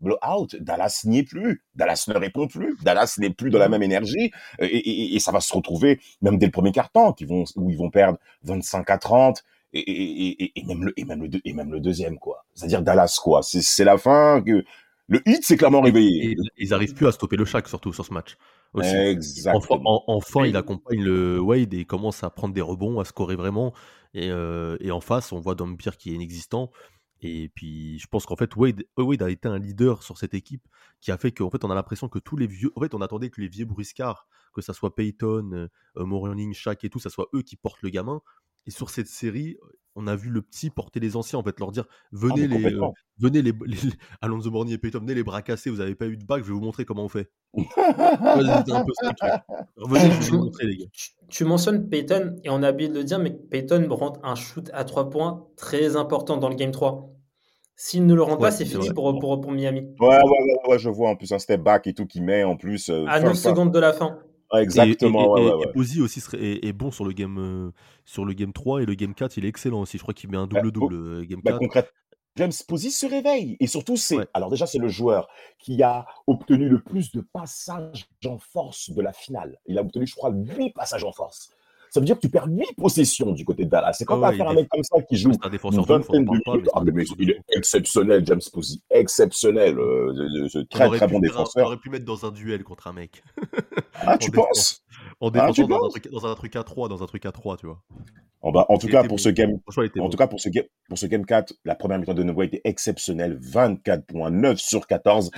blowout. Dallas n'y est plus. Dallas ne répond plus. Dallas n'est plus dans la même énergie. Et, et- et ça va se retrouver même dès le premier quart-temps, qui vont, où ils vont perdre 25 à 30. Et, et, et, et même le, et même le, deux- et même le deuxième, quoi. C'est-à-dire Dallas, quoi. C'est, c'est la fin que, le hit s'est clairement réveillé. Et ils arrivent plus à stopper le Shaq surtout sur ce match. Aussi. Enfin, Exactement. enfin, il accompagne le Wade et il commence à prendre des rebonds, à scorer vraiment. Et, euh, et en face, on voit Dompier qui est inexistant. Et puis, je pense qu'en fait, Wade, Wade a été un leader sur cette équipe qui a fait qu'en fait, on a l'impression que tous les vieux. En fait, on attendait que les vieux bruscards, que ça soit Peyton, euh, euh, Morning, et tout, ça soit eux qui portent le gamin. Et sur cette série, on a vu le petit porter les anciens, en fait, leur dire Ah, venez, mais les, euh, venez les, les, Alonso Morny et Peyton, venez les bras cassés, vous avez pas eu de bac, je vais vous montrer comment on fait. Un peu le truc. Revenez, je vais vous montrer, les gars. Tu, tu mentionnes Peyton, et on a oublié de le dire, mais Peyton rentre un shoot à 3 points très important dans le Game 3. S'il ne le rend Ouais, pas, c'est fini pour, pour, pour Miami. Ouais, ouais, ouais, ouais, je vois en plus un step back et tout qui met en plus. euh, À fin- 9 fin- secondes de la fin. Exactement, Et, et, ouais, et- ouais, et ouais. Posey aussi serait, est, est bon sur le, game, euh, sur le game 3 et le game 4, il est excellent aussi. Je crois qu'il met un double-double euh, game Bah, 4. concrètement, James Posey se réveille. Et surtout, c'est. Alors, déjà, c'est le joueur qui a obtenu le plus de passages en force de la finale. Il a obtenu, je crois, 8 passages en force. Ça veut dire que tu perds 8 possessions du côté de Dallas. C'est quand ouais, affaire à un mec comme ça qui joue un défenseur vingtaine de minutes. Ah, mais, défenseur il est exceptionnel, James Posey. Exceptionnel. euh, On très, très bon faire un- on défenseur. aurait pu mettre dans un duel contre un mec. Ah, en tu penses? En Ah, tu défensant dans, un penses? truc, dans un truc à 3, dans un truc à 3, tu vois. en, bah, en tout cas, pour bon. ce game, En bon. tout cas, pour ce, game, pour ce game 4, la première mi-temps de Dwayne Wade était exceptionnelle. 24.9 sur 14.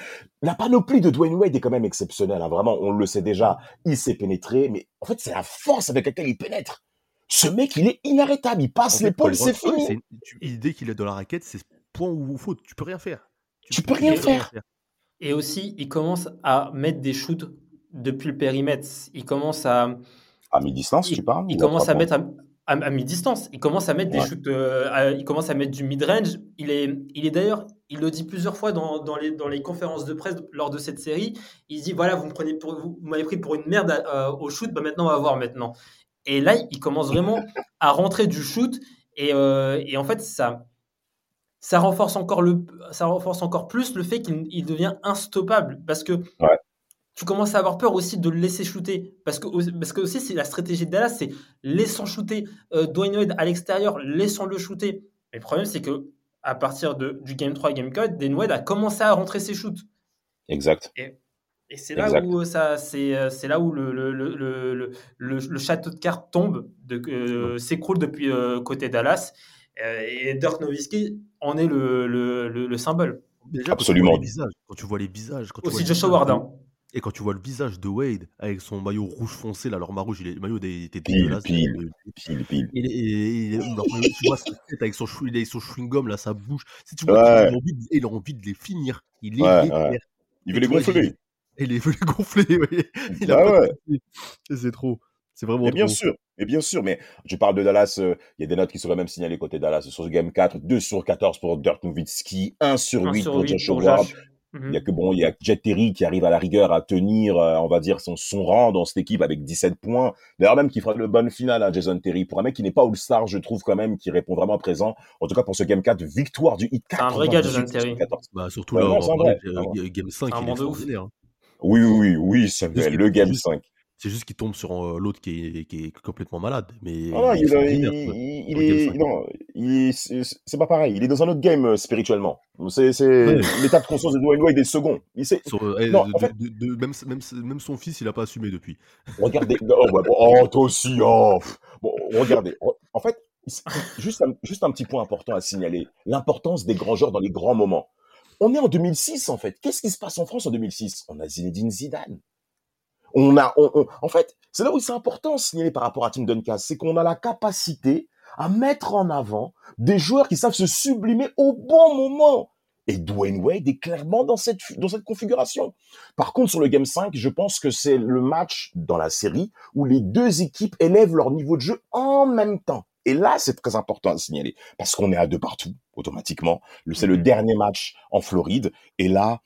La panoplie de Dwayne Wade est quand même exceptionnelle. hein. Vraiment, on le sait déjà. Il s'est pénétré. Mais en fait, c'est la force avec laquelle il pénètre. Ce mec, il est inarrêtable. Il En passe fait, l'épaule, c'est fini. c'est- tu- L'idée qu'il est dans la raquette, c'est point où faute. Tu peux rien faire. Tu peux rien faire. Et aussi, il commence à mettre des shoots depuis le périmètre. Il commence à, À mi-distance, tu parles il commence à mettre à, à- à mi-distance. Il commence à mettre des shoots. euh, à- il commence à mettre du mid-range. Il est, il est d'ailleurs, il le dit plusieurs fois dans, dans les, dans les conférences de presse lors de cette série. Il dit voilà, vous me prenez pour, vous, vous m'avez pris pour une merde euh, au shoot. Bah maintenant, on va voir maintenant. Et là, il commence vraiment à rentrer du shoot. Et, euh, et en fait, ça, ça renforce encore le, ça renforce encore plus le fait qu'il il devient instoppable parce que Ouais. Tu commences à avoir peur aussi de le laisser shooter parce que parce que aussi c'est la stratégie de Dallas, c'est laissons shooter euh, Dwayne Wade à l'extérieur, laissons le shooter. Mais le problème c'est que à partir de, du game 3 game code, Dwayne Wade a commencé à rentrer ses shoots. Exact. Et c'est là Exact. où ça, c'est, euh, c'est là où le, le, le, le, le, le- le château de cartes tombe, de, euh, s'écroule depuis euh, côté Dallas. Euh, et Dirk Nowitzki en est le, le, le, le symbole. Déjà, Absolument. Quand tu vois les visages, quand tu vois les visages, quand tu vois Aussi le Josh Howard. Et quand tu vois le visage de Wade avec son maillot rouge foncé, là, leur maillot rouge, il est, le maillot des- était Pile, dégueulasse. pile. Le- Pile, pile. Il est, il est- tu vois sa tête avec son, chou- il est avec son chewing-gum, là, sa bouche. Si tu vois, Ouais. il, a envie de, il a envie de les finir. Il les Ouais, les ouais. perd. Il Et veut les vois, gonfler. Et il veut les gonfler, oui. Il Bah. Et C'est trop. C'est vraiment Mais bien trop. sûr, mais bien sûr, mais je parle de Dallas, euh, il y a des notes qui seraient même signalées côté Dallas sur ce game 4, 2 sur 14 pour Dirk Nowitzki, 1 sur 8 1 sur pour 8 Josh Howard. Mhm. Il y a que bon, il y a Jet Terry qui arrive à la rigueur à tenir, euh, on va dire, son, son rang dans cette équipe avec 17 points. D'ailleurs, même qui fera le bon final à Jason Terry. Pour un mec qui n'est pas All-Star, je trouve quand même, qui répond vraiment présent. En tout cas, pour ce Game 4, victoire du hit C'est un vrai gars, 98 Jason Terry. 14. Bah, surtout Ouais, vrai, euh, Game 5, un il est ouf. hein. Oui, oui, oui, oui, c'est Juste le Game juste- 5. C'est juste qu'il tombe sur euh, l'autre qui est, qui est complètement malade. Mais non, il est il, extraordinaire, il- quoi. il- il Dans le Game est, 5. non, il- c'est c'est pas pareil. Il est dans un autre game euh, spirituellement. C'est, Ouais. l'état de conscience de Dwayne Wade est second. Il sait, Sur, euh, Non, de- en fait- de- de- même, même, même son fils, il a pas assumé depuis. regardez, oh, bon, oh, toi aussi, oh, bon, regardez. En fait, juste, un, juste un petit point important à signaler. L'importance des grands joueurs dans les grands moments. On est en 2006, en fait. Qu'est-ce qui se passe en France en 2006 On a Zinedine Zidane. On a, on- on- en fait, c'est là où c'est important de signaler par rapport à Tim Duncan, c'est qu'on a la capacité à mettre en avant des joueurs qui savent se sublimer au bon moment. Et Dwayne Wade est clairement dans cette, dans cette configuration. Par contre, sur le Game 5, je pense que c'est le match dans la série où les deux équipes élèvent leur niveau de jeu en même temps. Et là, c'est très important à signaler parce qu'on est à deux partout, automatiquement. C'est le Mhm. dernier match en Floride. Et là,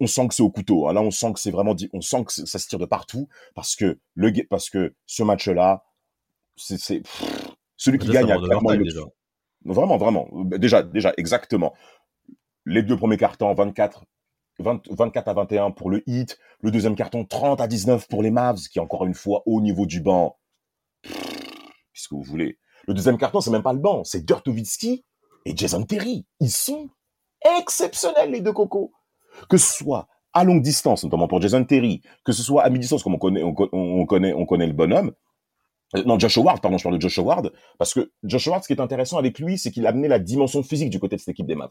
on sent que c'est au couteau. hein. Là, on sent que c'est vraiment, dit- on sent que ça se tire de partout parce que le, parce que ce match-là, c'est, celui qui Déjà, gagne a clairement le déjà. Vraiment, vraiment. Euh, Déjà, déjà, exactement. Les deux premiers cartons, 24, 20 24 à 21 pour le Heat. Le deuxième carton, 30 à 19 pour les Mavs, qui encore une fois au niveau du banc. Qu'est-ce que vous voulez? Le deuxième carton, c'est même pas le banc, c'est Dirk Nowitzki et Jason Terry. Ils sont exceptionnels, les deux cocos. Que ce soit à longue distance, notamment pour Jason Terry, que ce soit à mi-distance, comme on connaît, on, co- on connaît, on connaît le bonhomme. Euh, Non, Josh Howard, pardon, je parle de Josh Howard, parce que Josh Howard, ce qui est intéressant avec lui, c'est qu'il a amené la dimension physique du côté de cette équipe des Mavs.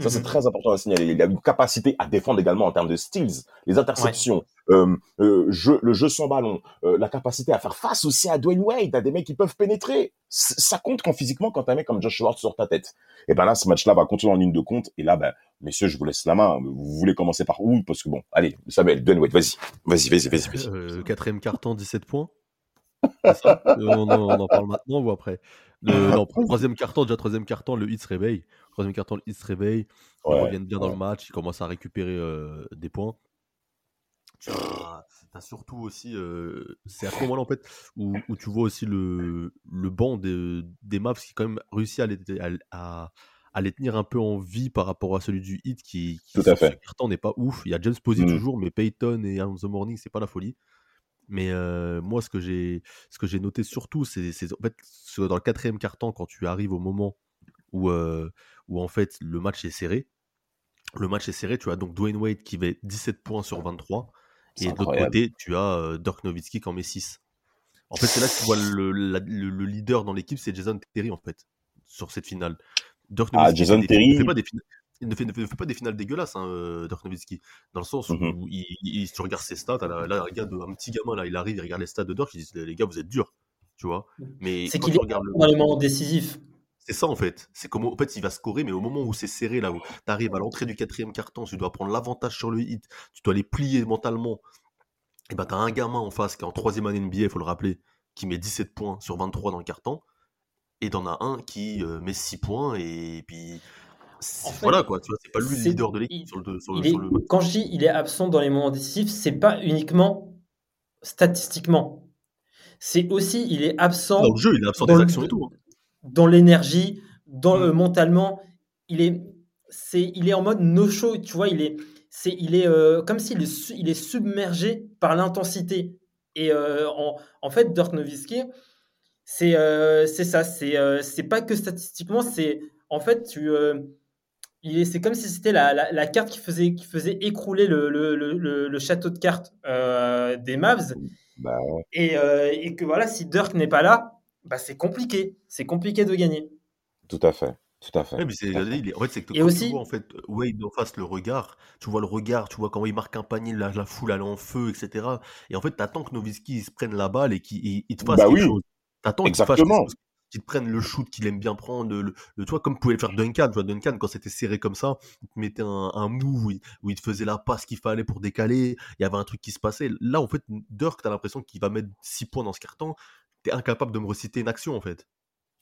Ça, c'est Mhm. très important à signaler. Il a une capacité à défendre également en termes de steals, les interceptions, euh, euh, jeu, le jeu sans ballon, euh, la capacité à faire face aussi à Dwayne Wade, à des mecs qui peuvent pénétrer. C- Ça compte quand physiquement, quand un mec comme Josh Howard sur ta tête. Et ben là, ce match-là va continuer en ligne de compte. Et là, ben, messieurs, je vous laisse la main. Vous voulez commencer par où? Parce que bon, allez, Samuel, Dwayne Wade, vas-y. Vas-y, vas-y, vas-y, vas-y. Euh, quatrième carton, 17 points. Ça Euh, on, en, on en parle maintenant ou après? Le, Non, troisième carton, déjà troisième carton, le hit se réveille. Troisième carton, le hit se réveille. Ils Ouais, reviennent bien dans le match, ils commencent à récupérer euh, des points. Tu as, surtout aussi, euh, c'est à ce moment-là en fait où, où tu vois aussi le, le banc des, des Mavs qui quand même réussit à les, à, à- les tenir un peu en vie par rapport à celui du hit qui, qui Tout à fait. carton n'est pas ouf. Il y a James Posey Mm. toujours, mais Peyton et On the Morning c'est pas la folie. Mais euh, moi, ce que j'ai, ce que j'ai noté surtout, c'est, en fait dans le quatrième carton, quand tu arrives au moment où, euh, où en fait le match est serré. Le match est serré. Tu as donc Dwayne Wade qui met 17 points sur 23, C'est et de l'autre côté, tu as euh, Dirk Nowitzki qui en met 6. En fait, c'est là que tu vois le, la- le- le leader dans l'équipe, c'est Jason Terry en fait sur cette finale. Dirk Ah, Nowitzki Jason des- Terry. ne fait pas des finales. Il ne fait, ne fait- ne fait pas des finales dégueulasses, hein, euh, Dirk Nowitzki, dans le sens où Mhm. il, il- tu regardes ses stats, là, là, regarde un petit gamin, là, il arrive, il regarde les stats de Dirk, il dit les gars, vous êtes durs, tu vois. Mais C'est qu'il est regardes le- dans les moments décisifs. c'est ça en fait. C'est comment en fait il va scorer, mais au moment où c'est serré, là où tu arrives à l'entrée du quatrième carton, tu dois prendre l'avantage sur le hit, tu dois les plier mentalement. Et ben t'as un gamin en face qui est en troisième année NBA, faut le rappeler, qui met 17 points sur 23 dans le carton, et t'en as un qui euh, met 6 points et puis voilà quoi, tu vois, c'est pas lui le leader de l'équipe sur le sur le, est- le quand je dis il est absent dans les moments décisifs, c'est pas uniquement statistiquement. C'est aussi il est absent Dans le jeu, il est absent dans des le- actions et tout. hein. dans l'énergie, dans Mm. euh, mentalement, il est, c'est, il est en mode no show, tu vois, il est, c'est, il est euh, comme s'il est, il est submergé par l'intensité. Et euh, en, en fait, Dirk Nowitzki, c'est, euh, ça, c'est, euh, pas que statistiquement, c'est, en fait, tu, c'est comme si c'était la, la, la carte qui faisait, qui faisait écrouler le, le, le, le- le château de cartes euh, des Mavs. Bah, ouais. Et, euh, et que voilà, si Dirk n'est pas là, bah, c'est compliqué. C'est compliqué de gagner. tout à fait. Tout à fait. Ouais, mais c'est, Tout à fait. il est- en fait, c'est que Et quand aussi- tu vois en fait Wade en face le regard, tu vois le regard, tu vois comment il marque un panier, la, la foule est en feu, etc. Et en fait, t'attends que Nowitzki se prenne la balle et qu'il il- il te fasse Bah quelque oui. chose. T'attends qu'il te fasse quelque Exactement. chose, qu'il te prenne le shoot qu'il aime bien prendre, le, le- le- tu vois, comme pouvait le faire Duncan, tu vois, Duncan quand c'était serré comme ça, il te mettait un, un move où il, où il te faisait la passe qu'il fallait pour décaler, il y avait un truc qui se passait. Là, en fait, Dirk, t'as l'impression qu'il va mettre 6 points dans ce carton, t'es incapable de me reciter une action en fait.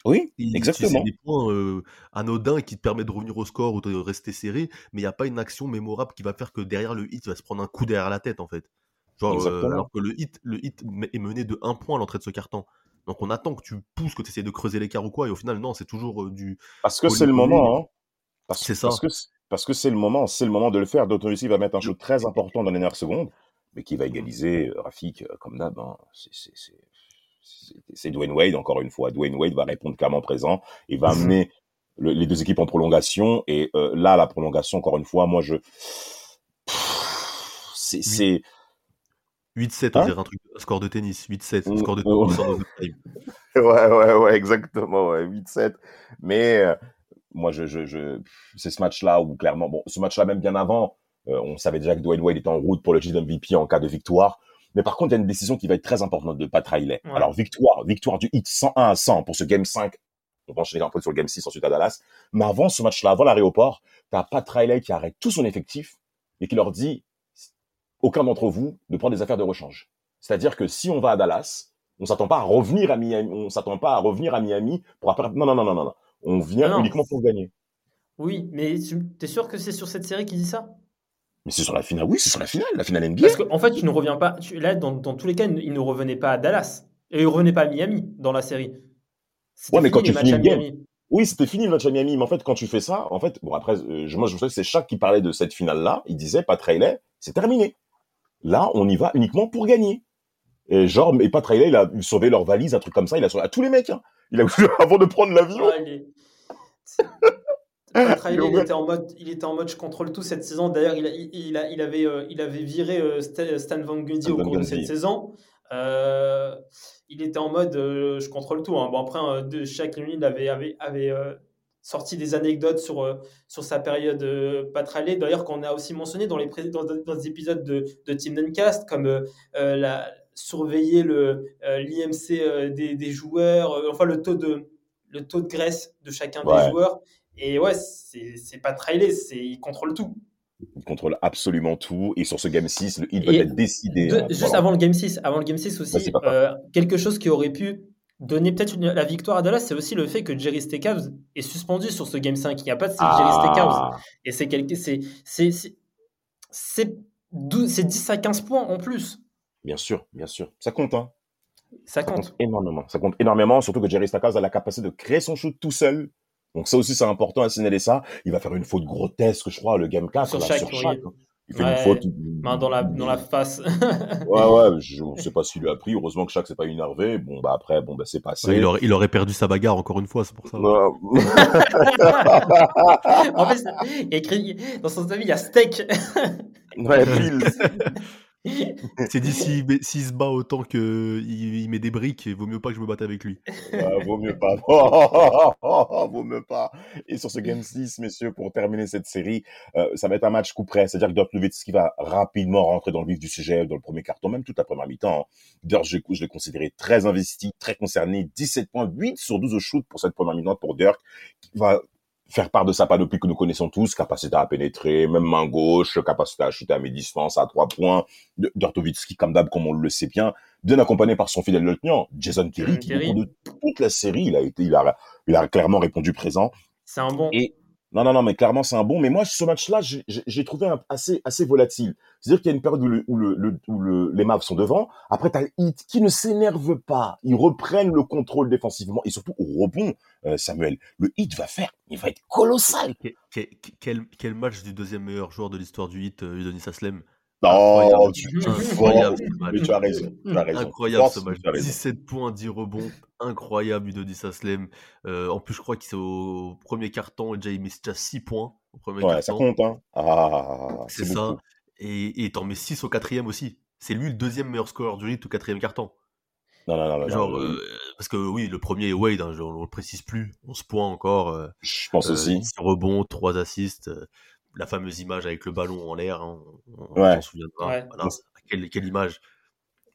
Oui, Il- exactement. Des points euh, anodins qui te permettent de revenir au score ou de rester serré, mais il n'y a pas une action mémorable qui va faire que derrière le hit va se prendre un coup derrière la tête en fait. Genre, euh, alors que le hit, le hit est mené de 1 point à l'entrée de ce carton. Donc on attend que tu pousses, que tu essaies de creuser l'écart ou quoi, et au final, non, c'est toujours euh, du. Parce que c'est le moment, hein. Parce, C'est ça. Parce que, c'est- parce que c'est le moment, c'est le moment de le faire. D'autant il va mettre un shoot très important dans les dernières secondes, mais qui va égaliser euh, Rafik, euh, comme d'hab. hein. C'est- Dwayne Wade, encore une fois. Dwayne Wade va répondre clairement présent et va amener le- les deux équipes en prolongation. Et euh, là, la prolongation, encore une fois, moi, je. C'est. c'est- 8-7, on Hein dirait un truc, un score de tennis. 8-7, Mm, score de tennis en overtime. Ouais, ouais, ouais, exactement, ouais, 8-7. Mais euh, moi, je, je, je, c'est ce match-là où clairement, bon, ce match-là, même bien avant, euh, on savait déjà que Dwayne Wade était en route pour le titre MVP en cas de victoire. Mais par contre, il y a une décision qui va être très importante de Pat Riley. Ouais. Alors, victoire, victoire du hit 101 à 100 pour ce game 5. On va enchaîner un peu sur le game 6 ensuite à Dallas. Mais avant ce match-là, avant l'aéroport, t'as Pat Riley qui arrête tout son effectif et qui leur dit, aucun d'entre vous ne prend des affaires de rechange. C'est-à-dire que si on va à Dallas, on s'attend pas à revenir à Miami, on s'attend pas à revenir à Miami pour après, non, non, non, non, non. On vient non. uniquement pour gagner. Oui, mais tu- t'es sûr que c'est sur cette série qu'il dit ça? Mais c'est sur la finale, oui, c'est sur la finale, la finale NBA. Parce qu'en fait, tu ne reviens pas. là, dans, dans tous les cas, il ne- il revenait pas à Dallas. Et il ne revenait pas à Miami dans la série. Ouais, mais quand tu finis le game. Miami. Oui, c'était fini le match à Miami, mais en fait, quand tu fais ça, en fait, bon, après, euh, je- moi, je sais que c'est Shaq qui parlait de cette finale-là. Il disait, Pat Riley, c'est terminé. Là, on y va uniquement pour gagner. Et genre, mais Pat Riley, il a sauvé leur valise, un truc comme ça, il a sauvé à tous les mecs, hein. Il a avant de prendre l'avion. Ouais, il Pat Riley, était en mode, il était en mode je contrôle tout cette saison. D'ailleurs, il, a- il, il a- il avait, euh, il avait viré euh, Stan, Van Gundy Stan au Van cours de cette saison. Euh, il était en mode je contrôle tout. hein. Bon après, de, chaque nuit, il avait, avait, avait sorti des anecdotes sur, euh, sur sa période euh, Pat Riley. D'ailleurs, qu'on a aussi mentionné dans les dans, dans épisodes de, de Team Duncast, comme euh, euh, la, surveiller le euh, l'IMC euh, des, des joueurs, enfin le taux de le taux de graisse de chacun Ouais. des joueurs. Et ouais, c'est c'est pas c'est il contrôle tout. Il contrôle absolument tout. Et sur ce game 6, le hit va Et être décidé. De- hein. juste Voilà. avant le game 6, avant le game 6 aussi, euh, quelque chose qui aurait pu donner peut-être la victoire à Dallas, c'est aussi le fait que Jerry Stackhouse est suspendu sur ce game 5. Il n'y a pas de Jerry Stackhouse. Ah, Et c'est quelque- c'est c'est c'est c'est 12 c'est 10 à 15 points en plus. bien sûr, bien sûr. Ça compte, hein. Ça Ça compte. énormément. Ça compte énormément, surtout que Jerry Stackhouse a la capacité de créer son shoot tout seul. Donc ça aussi, c'est important à signaler ça. Il va faire une faute grotesque, je crois, le game 4. Sur là, chaque, sur oui. Chaque. Il fait Ouais. une faute. Main dans la, dans la face. Ouais, ouais, je ne sais pas s'il lui a pris. Heureusement que chaque s'est pas énervé. Bon, bah après, bon, bah c'est passé. Ouais, il, aurait, il aurait perdu sa bagarre encore une fois, c'est pour ça. En fait, il y a écrit dans son avis, il y a steak. ouais, pile. C'est dit s'il s'il se bat autant qu'il il met des briques, il vaut mieux pas que je me batte avec lui. Vaut mieux pas. vaut mieux pas. Et sur ce Game 6, messieurs, pour terminer cette série, euh, ça va être un match coup près. C'est-à-dire que Dirk Nowitzki va rapidement rentrer dans le vif du sujet dans le premier carton, même toute la première mi-temps. Dirk, je, je l'ai considéré très investi, très concerné. 17 points, 8 sur 12 au shoot pour cette première mi-temps pour Dirk, qui va faire part de sa panoplie que nous connaissons tous, capacité à pénétrer, même main gauche, capacité à chuter à mi-distance, à trois points. Nowitzki, comme d'hab, comme on le sait bien, bien accompagné par son fidèle lieutenant, Jason Terry, qui, au cours de toute la série, il a été, il a, il a clairement répondu présent. C'est un bon. Et non, non, non, mais clairement, c'est un bon. Mais moi, ce match-là, j'ai- trouvé un- assez, assez volatile. C'est-à-dire qu'il y a une période où, le, où, le, le- où le- les Mavs sont devant. Après, t'as le hit qui ne s'énerve pas. Ils reprennent le contrôle défensivement. Et surtout, au rebond, Samuel, le hit va faire, il va être colossal. Que- que- quel, quel match du deuxième meilleur joueur de l'histoire du hit, euh, Udonis Aslem Non, Incroyable. tu, tu Incroyable, forces. ce match. Mais tu as raison. Tu as raison. Incroyable ce match. tu as raison. 17 points, 10 rebonds. Incroyable Udonis Aslem. Euh, en plus, je crois qu'il c'est au premier carton. Déjà, il met déjà 6 points au premier Ouais, ça carton. compte, hein. Ah, C'est ça. beaucoup. Et t'en mets 6 au quatrième aussi. C'est lui le deuxième meilleur scoreur du hit au quatrième carton. Non, non, non, non, Genre, non, euh, parce que oui, le premier est Wade, hein, je- on le précise plus. 11 points encore. euh, je pense euh, aussi. 10 rebonds, 3 assists. euh, la fameuse image avec le ballon en l'air, hein, on, on Ouais. s'en souviendra. Ouais. Voilà, quelle, quelle image.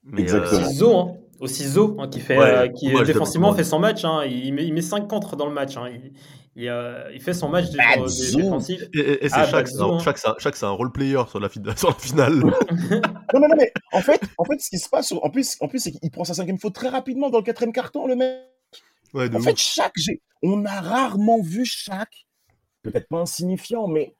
Mais, Exactement. euh, Aussi Zo, hein. Aussi Zo, hein, qui fait, Ouais, euh, qui défensivement fait son match. hein. Il, met, il met 5 contre dans le match. hein. Il, il, euh, il fait son match dé- Zo. défensif. Et, et- et c'est Ah, chaque, Baxo, c'est un- chaque, chaque, c'est un role player sur la, fi- sur la finale. Non, mais non, mais en fait, en fait, ce qui se passe, en plus, en plus, c'est qu'il prend sa cinquième faute très rapidement dans le quatrième carton, le mec. ouais, En ouf. fait, chaque, on a rarement vu chaque, peut-être pas insignifiant, mais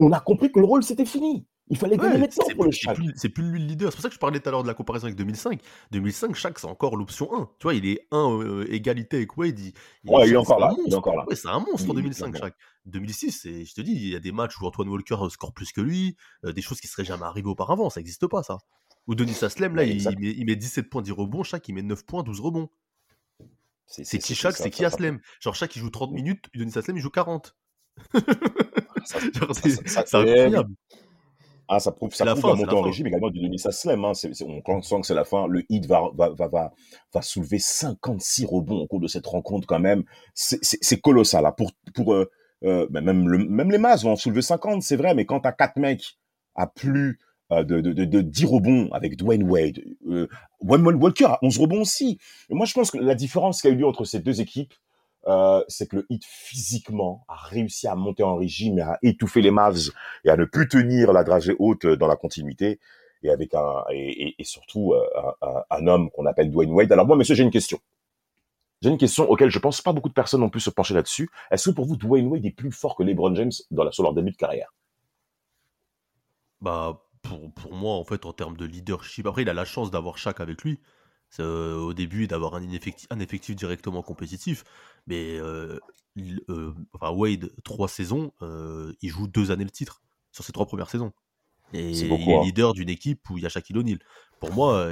on a compris que le rôle c'était fini. Il fallait gagner Ouais, maintenant c'est pour le plus, c'est plus- lui le leader. C'est pour ça que je parlais tout à l'heure de la comparaison avec 2005. 2005, chaque c'est encore l'option 1. Tu vois, il est 1 égalité avec Wade. Il, Ouais, il est Shaq, encore là, il est encore là. Ouais, c'est un monstre en Il est 2005, clairement. chaque. 2006, c'est- je te dis, il y a des matchs où Antoine Walker euh, score plus que lui, euh, des choses qui seraient jamais arrivées auparavant. Ça n'existe pas, ça. Ou Denis Aslem, là, Ouais, il, met, il met 17 points, 10 rebonds. Chaque, il met 9 points, 12 rebonds. C'est qui chaque, ça, c'est qui Aslem. Genre, chaque, il joue 30 minutes, Denis Aslem, il joue 40. ça, Genre, ça, c'est incroyable. Ah, ça prouve, ça la prouve fin, la montée la en fin. régime également du Denis Slam. Hein. C'est- on sent que c'est la fin. Le Heat va, va, va, va, va soulever 56 rebonds au cours de cette rencontre quand même. C'est- colossal. Hein. Pour, pour, euh, euh, même, le, même les Mavs vont en soulever 50, c'est vrai, mais quand t'as quatre mecs à plus euh, de, de, de, de 10 rebonds avec Dwayne Wade, Wayne Walker a 11 rebonds aussi. Et moi, je pense que la différence qui a eu lieu entre ces deux équipes, euh, c'est que le Heat physiquement a réussi à monter en régime et à étouffer les Mavs et à ne plus tenir la dragée haute dans la continuité et avec un et, surtout euh, un homme qu'on appelle Dwayne Wade. Alors moi, monsieur, j'ai une question. J'ai une question auquel je pense pas beaucoup de personnes ont pu se pencher là-dessus. Est-ce que pour vous, Dwayne Wade est plus fort que LeBron James dans la, sur leur début de carrière? Bah, pour, pour moi, en fait, en termes de leadership, après, il a la chance d'avoir Shaq avec lui. Euh, au début, d'avoir un effectif, un effectif directement compétitif. Mais euh, il- euh, enfin, Wade, trois saisons, il joue deux années le titre sur ses trois premières saisons. Et il est hein. leader d'une équipe où il y a Shaquille O'Neal. Pour moi,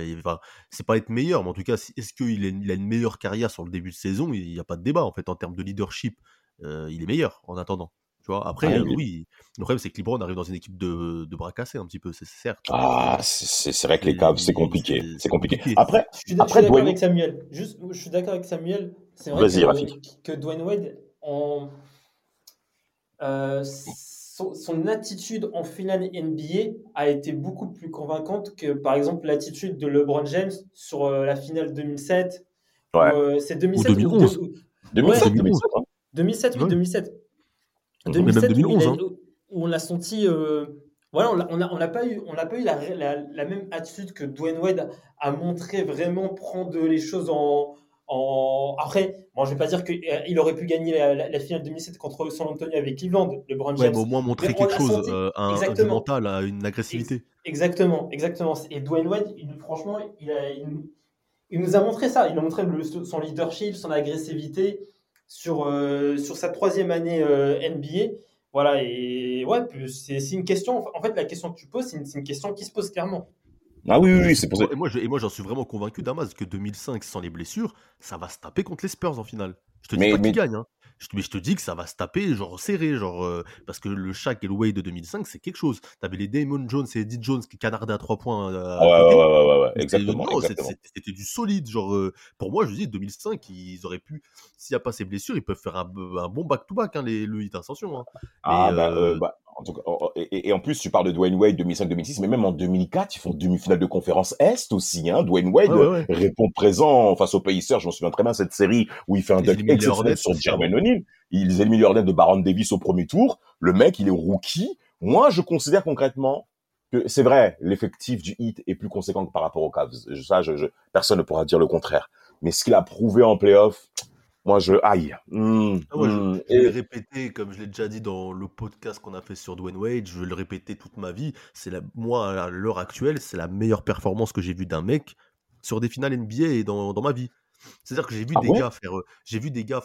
c'est pas être meilleur, mais en tout cas, est-ce qu'il a, il a une meilleure carrière sur le début de saison? Il n'y a pas de débat, en fait, en termes de leadership. il est meilleur en attendant. Tu vois? Après, Ah, euh, oui, le problème, c'est que LeBron arrive dans une équipe de, de bras cassés un petit peu, c'est certes. Ah, c'est- vrai que les Cavs, c'est compliqué. C'est- compliqué. compliqué. Après, Je suis, je suis Après, d'accord Dwayne- avec Samuel. Juste, je suis d'accord avec Samuel. C'est vrai Vas-y, que, Rafik. que Dwayne Wade, en, euh, son, son attitude en finale NBA a été beaucoup plus convaincante que, par exemple, l'attitude de LeBron James sur euh, la finale 2007. Ouais. Ou, euh, c'est 2007 Ou 2011. ou- 2007, Ouais. 2007, hein. 2007, oui, Ouais. 2007. Mais 2007, même 2011, où, hein. a- où on l'a senti. euh, voilà, on on n'a on n'a pas eu, on pas eu la, la- la même attitude que Dwayne Wade a montré vraiment prendre les choses en. en... Après, bon, je vais pas dire qu'il aurait pu gagner la, la- finale 2007 contre San Antonio avec Cleveland, LeBron Ouais, James. mais au moins montrer on quelque chose, senti. euh, un, un- mental, à une agressivité. Exactement, exactement. Et Dwayne Wade, il- franchement, il, a- il nous- il nous a montré ça. Il a montré le- son leadership, son agressivité sur, euh, sur sa troisième année euh, NBA. Voilà, et ouais, c'est c'est une question. En fait, la question que tu poses, c'est une, c'est une question qui se pose clairement. Ah oui, oui, oui, c'est pour ça. Et moi, je- et moi, j'en suis vraiment convaincu, Damas, que 2005, sans les blessures, ça va se taper contre les Spurs en finale. Je te dis Mais- pas qu'ils mais- gagnent, hein. Je te, mais je te dis que ça va se taper, genre serré, genre euh, parce que le Shaq et le Wade de 2005, c'est quelque chose. T'avais les Damon Jones et Eddie Jones qui canardaient à trois points. euh, ouais, ouais, ouais, ouais, exactement, c'était du solide. Genre, euh, pour moi, je dis 2005, ils auraient pu, s'il n'y a pas ces blessures, ils peuvent faire un, un bon back-to-back, hein, les, le hit, attention. hein. Ah, Mais, bah, euh, euh, bah, en tout cas, oh, oh, et, et en plus, tu parles de Dwayne Wade 2005-2006, mais même en 2004, ils font demi-finale de conférence Est aussi, hein. Dwayne Wade répond présent face aux Pacers. Je m'en souviens très bien cette série où il fait un dunk exceptionnel sur aussi, O'Neal. Ils éliminent Hornets de Baron Davis au premier tour. Le mec, il est rookie. Moi, je considère concrètement que c'est vrai, l'effectif du Heat est plus conséquent que par rapport aux Cavs. Ça, je, je- personne ne pourra dire le contraire. Mais ce qu'il a prouvé en playoff, moi, je, aïe. Ah ouais, je- hmm. Je vais Et- le répéter, comme je l'ai déjà dit dans le podcast qu'on a fait sur Dwayne Wade, je vais le répéter toute ma vie. C'est la, moi, à l'heure actuelle, c'est la meilleure performance que j'ai vue d'un mec sur des finales NBA et dans, dans ma vie. C'est-à-dire que j'ai vu Ah des ouais? gars faire. euh, J'ai vu des gars.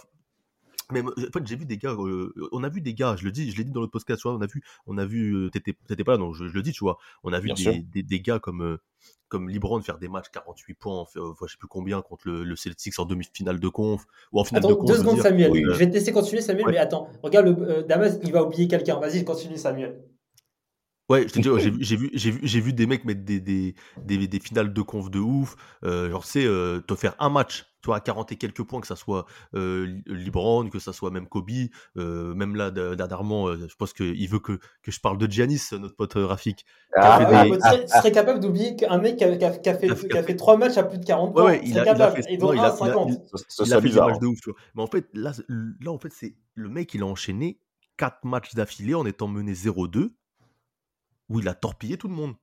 Même, en fait, j'ai vu des gars. euh, on a vu des gars. Je le dis, je l'ai dit dans l'autre podcast. Tu vois, on a vu. On a vu. euh, T'étais, pas là, donc je, je le dis. Tu vois. On a vu des, des, des gars comme. euh, comme LeBron faire des matchs 48 points, en fait, euh, je sais plus combien contre le, le Celtics en demi-finale de conf ou en finale de Attends, conf. deux secondes. Samuel. Oui. Je vais te laisser continuer, Samuel, Ouais. mais attends. Regarde, le, Damas, il va oublier quelqu'un. Vas-y, continue, Samuel. Ouais, je te dis, ouais, j'ai vu, j'ai vu, j'ai vu, j'ai vu des mecs mettre des, des, des, des finales de conf de ouf. Euh, genre, c'est euh, te faire un match, tu vois, à 40 et quelques points, que ça soit euh, que ça soit même Kobe, euh, même là, de- dernièrement, euh, je pense qu'il veut que, que je parle de Giannis, notre pote Rafik. Ah, Ah, des- ouais, tu, serais, tu serais capable d'oublier qu'un mec qui a, qui a- qui a fait, Qui a fait- qui a fait trois matchs à plus de 40 Ouais, points. il a- il a capable. il a- à 50. Ce, ce il serait a fait des bizarre. matchs de ouf, tu vois. Mais en fait, là, là en fait, c'est le mec, il a enchaîné quatre matchs d'affilée en étant mené 0-2, où il a torpillé tout le monde.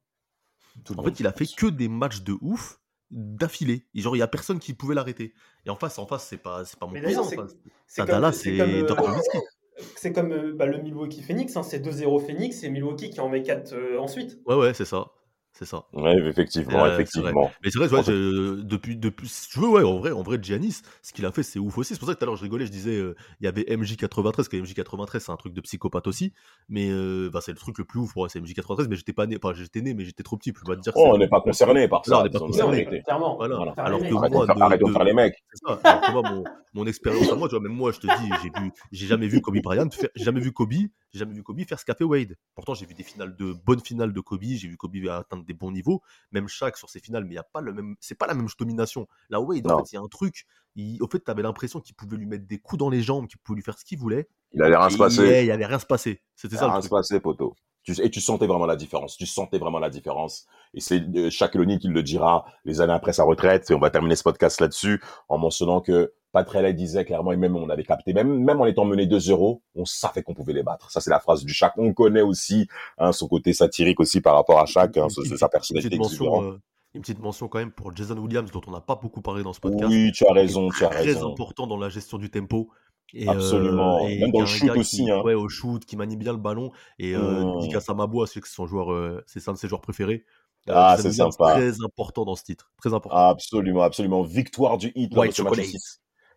Tout le En monde. fait, il a fait que des matchs de ouf d'affilée. Et genre, il y a personne qui pouvait l'arrêter. Et en face, en face, c'est pas, c'est pas mon Mais cousin. c'est- comme, c'est euh, comme euh, bah, le Milwaukee Phoenix, hein, c'est 2-0 Phoenix et Milwaukee qui en met 4 euh, ensuite. Ouais, ouais, c'est ça. C'est ça. Ouais, effectivement, Euh, effectivement. Mais c'est vrai, je- depuis, depuis, si tu veux, ouais, en vrai, en vrai, Giannis, ce qu'il a fait, c'est ouf aussi. C'est pour ça que tout à l'heure, je rigolais, je disais, euh, il y avait MJ93, que MJ93, c'est un truc de psychopathe aussi. Mais euh, bah, c'est le truc le plus ouf pour c'est MJ93, mais j'étais pas né, enfin, j'étais né, mais j'étais trop petit, je peux pas te dire Oh, on n'est pas concerné par ça. on n'est pas concerné. clairement. Voilà. Alors que mecs. moi, de faire- de de- faire les mecs. C'est ça. Alors que moi, mon, mon expérience à moi, tu vois, même moi, je te dis, j'ai vu, j'ai jamais vu Kobe Bryant j'ai jamais vu Kobe j'ai jamais vu Kobe faire ce qu'a fait Wade. Pourtant, j'ai vu des finales de bonnes finales de Kobe, j'ai vu Kobe atteindre des bons niveaux, même Shaq sur ses finales, mais il y a pas le même, c'est pas la même domination. Là, Wade, en fait, il y a un truc. Il, au fait, t'avais l'impression qu'il pouvait lui mettre des coups dans les jambes, qu'il pouvait lui faire ce qu'il voulait. Il allait rien se passer. yeah, il allait rien se passer. C'était Il ça rien se passer, poteau. Tu- et tu sentais vraiment la différence. Tu sentais vraiment la différence. Et c'est euh, Shaq O'Neal qui le dira les années après sa retraite. Et on va terminer ce podcast là-dessus en mentionnant que Patrella disait clairement, et même on avait capté, même, même en étant mené 2-0, on savait qu'on pouvait les battre. Ça, c'est la phrase du Shaq. On connaît aussi hein, son côté satirique aussi par rapport à Shaq, hein, sa personnalité exubérante. euh, une petite mention quand même pour Jason Williams, dont on n'a pas beaucoup parlé dans ce podcast. Oui, tu as raison, tu as très raison. important dans la gestion du tempo. Et, Absolument. euh, et Même dans le shoot gars qui- aussi, hein. Ouais, au shoot, qui manie bien le ballon. Et euh, Mm. Dika Samabua, c'est son joueur, euh, c'est un de ses joueurs préférés. Euh, Ah, c'est sympa. Très important dans ce titre. Très important. Absolument, absolument. Victoire du de White chocolate.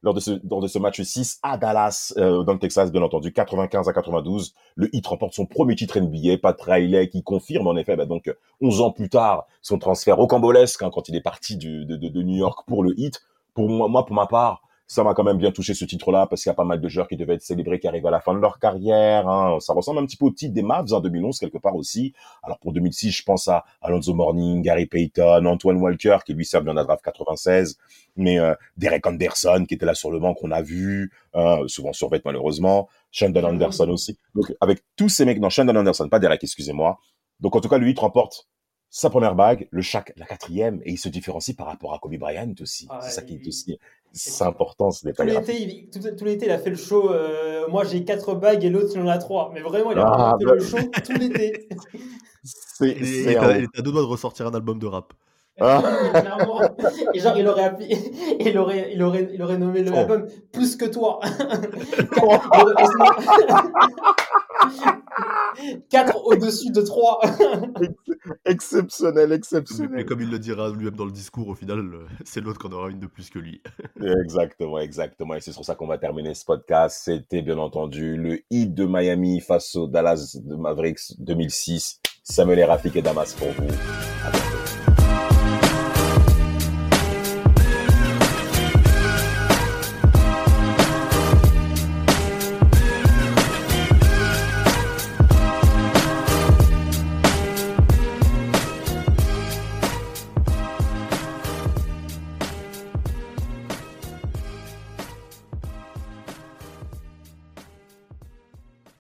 6. Lors de ce, lors de ce match 6 à Dallas, euh, dans le Texas, bien entendu, 95 à 92. Le Heat remporte son premier titre NBA. Pat Riley qui confirme, en effet, bah, donc, 11 ans plus tard, son transfert rocambolesque, hein, quand il est parti du, de, de, New York pour le Heat. Pour moi, pour ma part, ça m'a quand même bien touché ce titre-là parce qu'il y a pas mal de joueurs qui devaient être célébrés qui arrivent à la fin de leur carrière. Hein. Ça ressemble un petit peu au titre des Mavs en 2011 quelque part aussi. Alors pour 2006, je pense à Alonso Morning, Gary Payton, Antoine Walker qui lui sert dans la draft 96, mais euh, Derek Anderson qui était là sur le banc qu'on a vu, hein, souvent survêt malheureusement, Shandon Anderson aussi. Donc avec tous ces mecs, non Shandon Anderson, pas Derek, excusez-moi. Donc en tout cas, lui, il remporte sa première bague, le Shaq la quatrième, et il se différencie par rapport à Kobe Bryant aussi. Ah, c'est ça qui est aussi, c'est important ce Tout l'été, il, tout, tout l'été, il a fait le show. euh, moi, j'ai quatre bagues et l'autre, il en a trois. Mais vraiment, il a Ah, fait bah- le show tout l'été. C'est, Et c'est et un- t'as et t'as deux doigts de ressortir un album de rap. Ah. Et genre, il aurait, appelé, il aurait, il aurait, il aurait nommé Oh. l'album plus que toi. Quatre au-dessus de trois. exceptionnel, Mais exceptionnel. comme il le dira lui-même dans le discours, au final, c'est l'autre qu'on aura une de plus que lui. Exactement, exactement. Et c'est sur ça qu'on va terminer ce podcast. C'était bien entendu le hit de Miami face au Dallas de Mavericks 2006. Samuel et Rafik et Damas pour vous. À bientôt.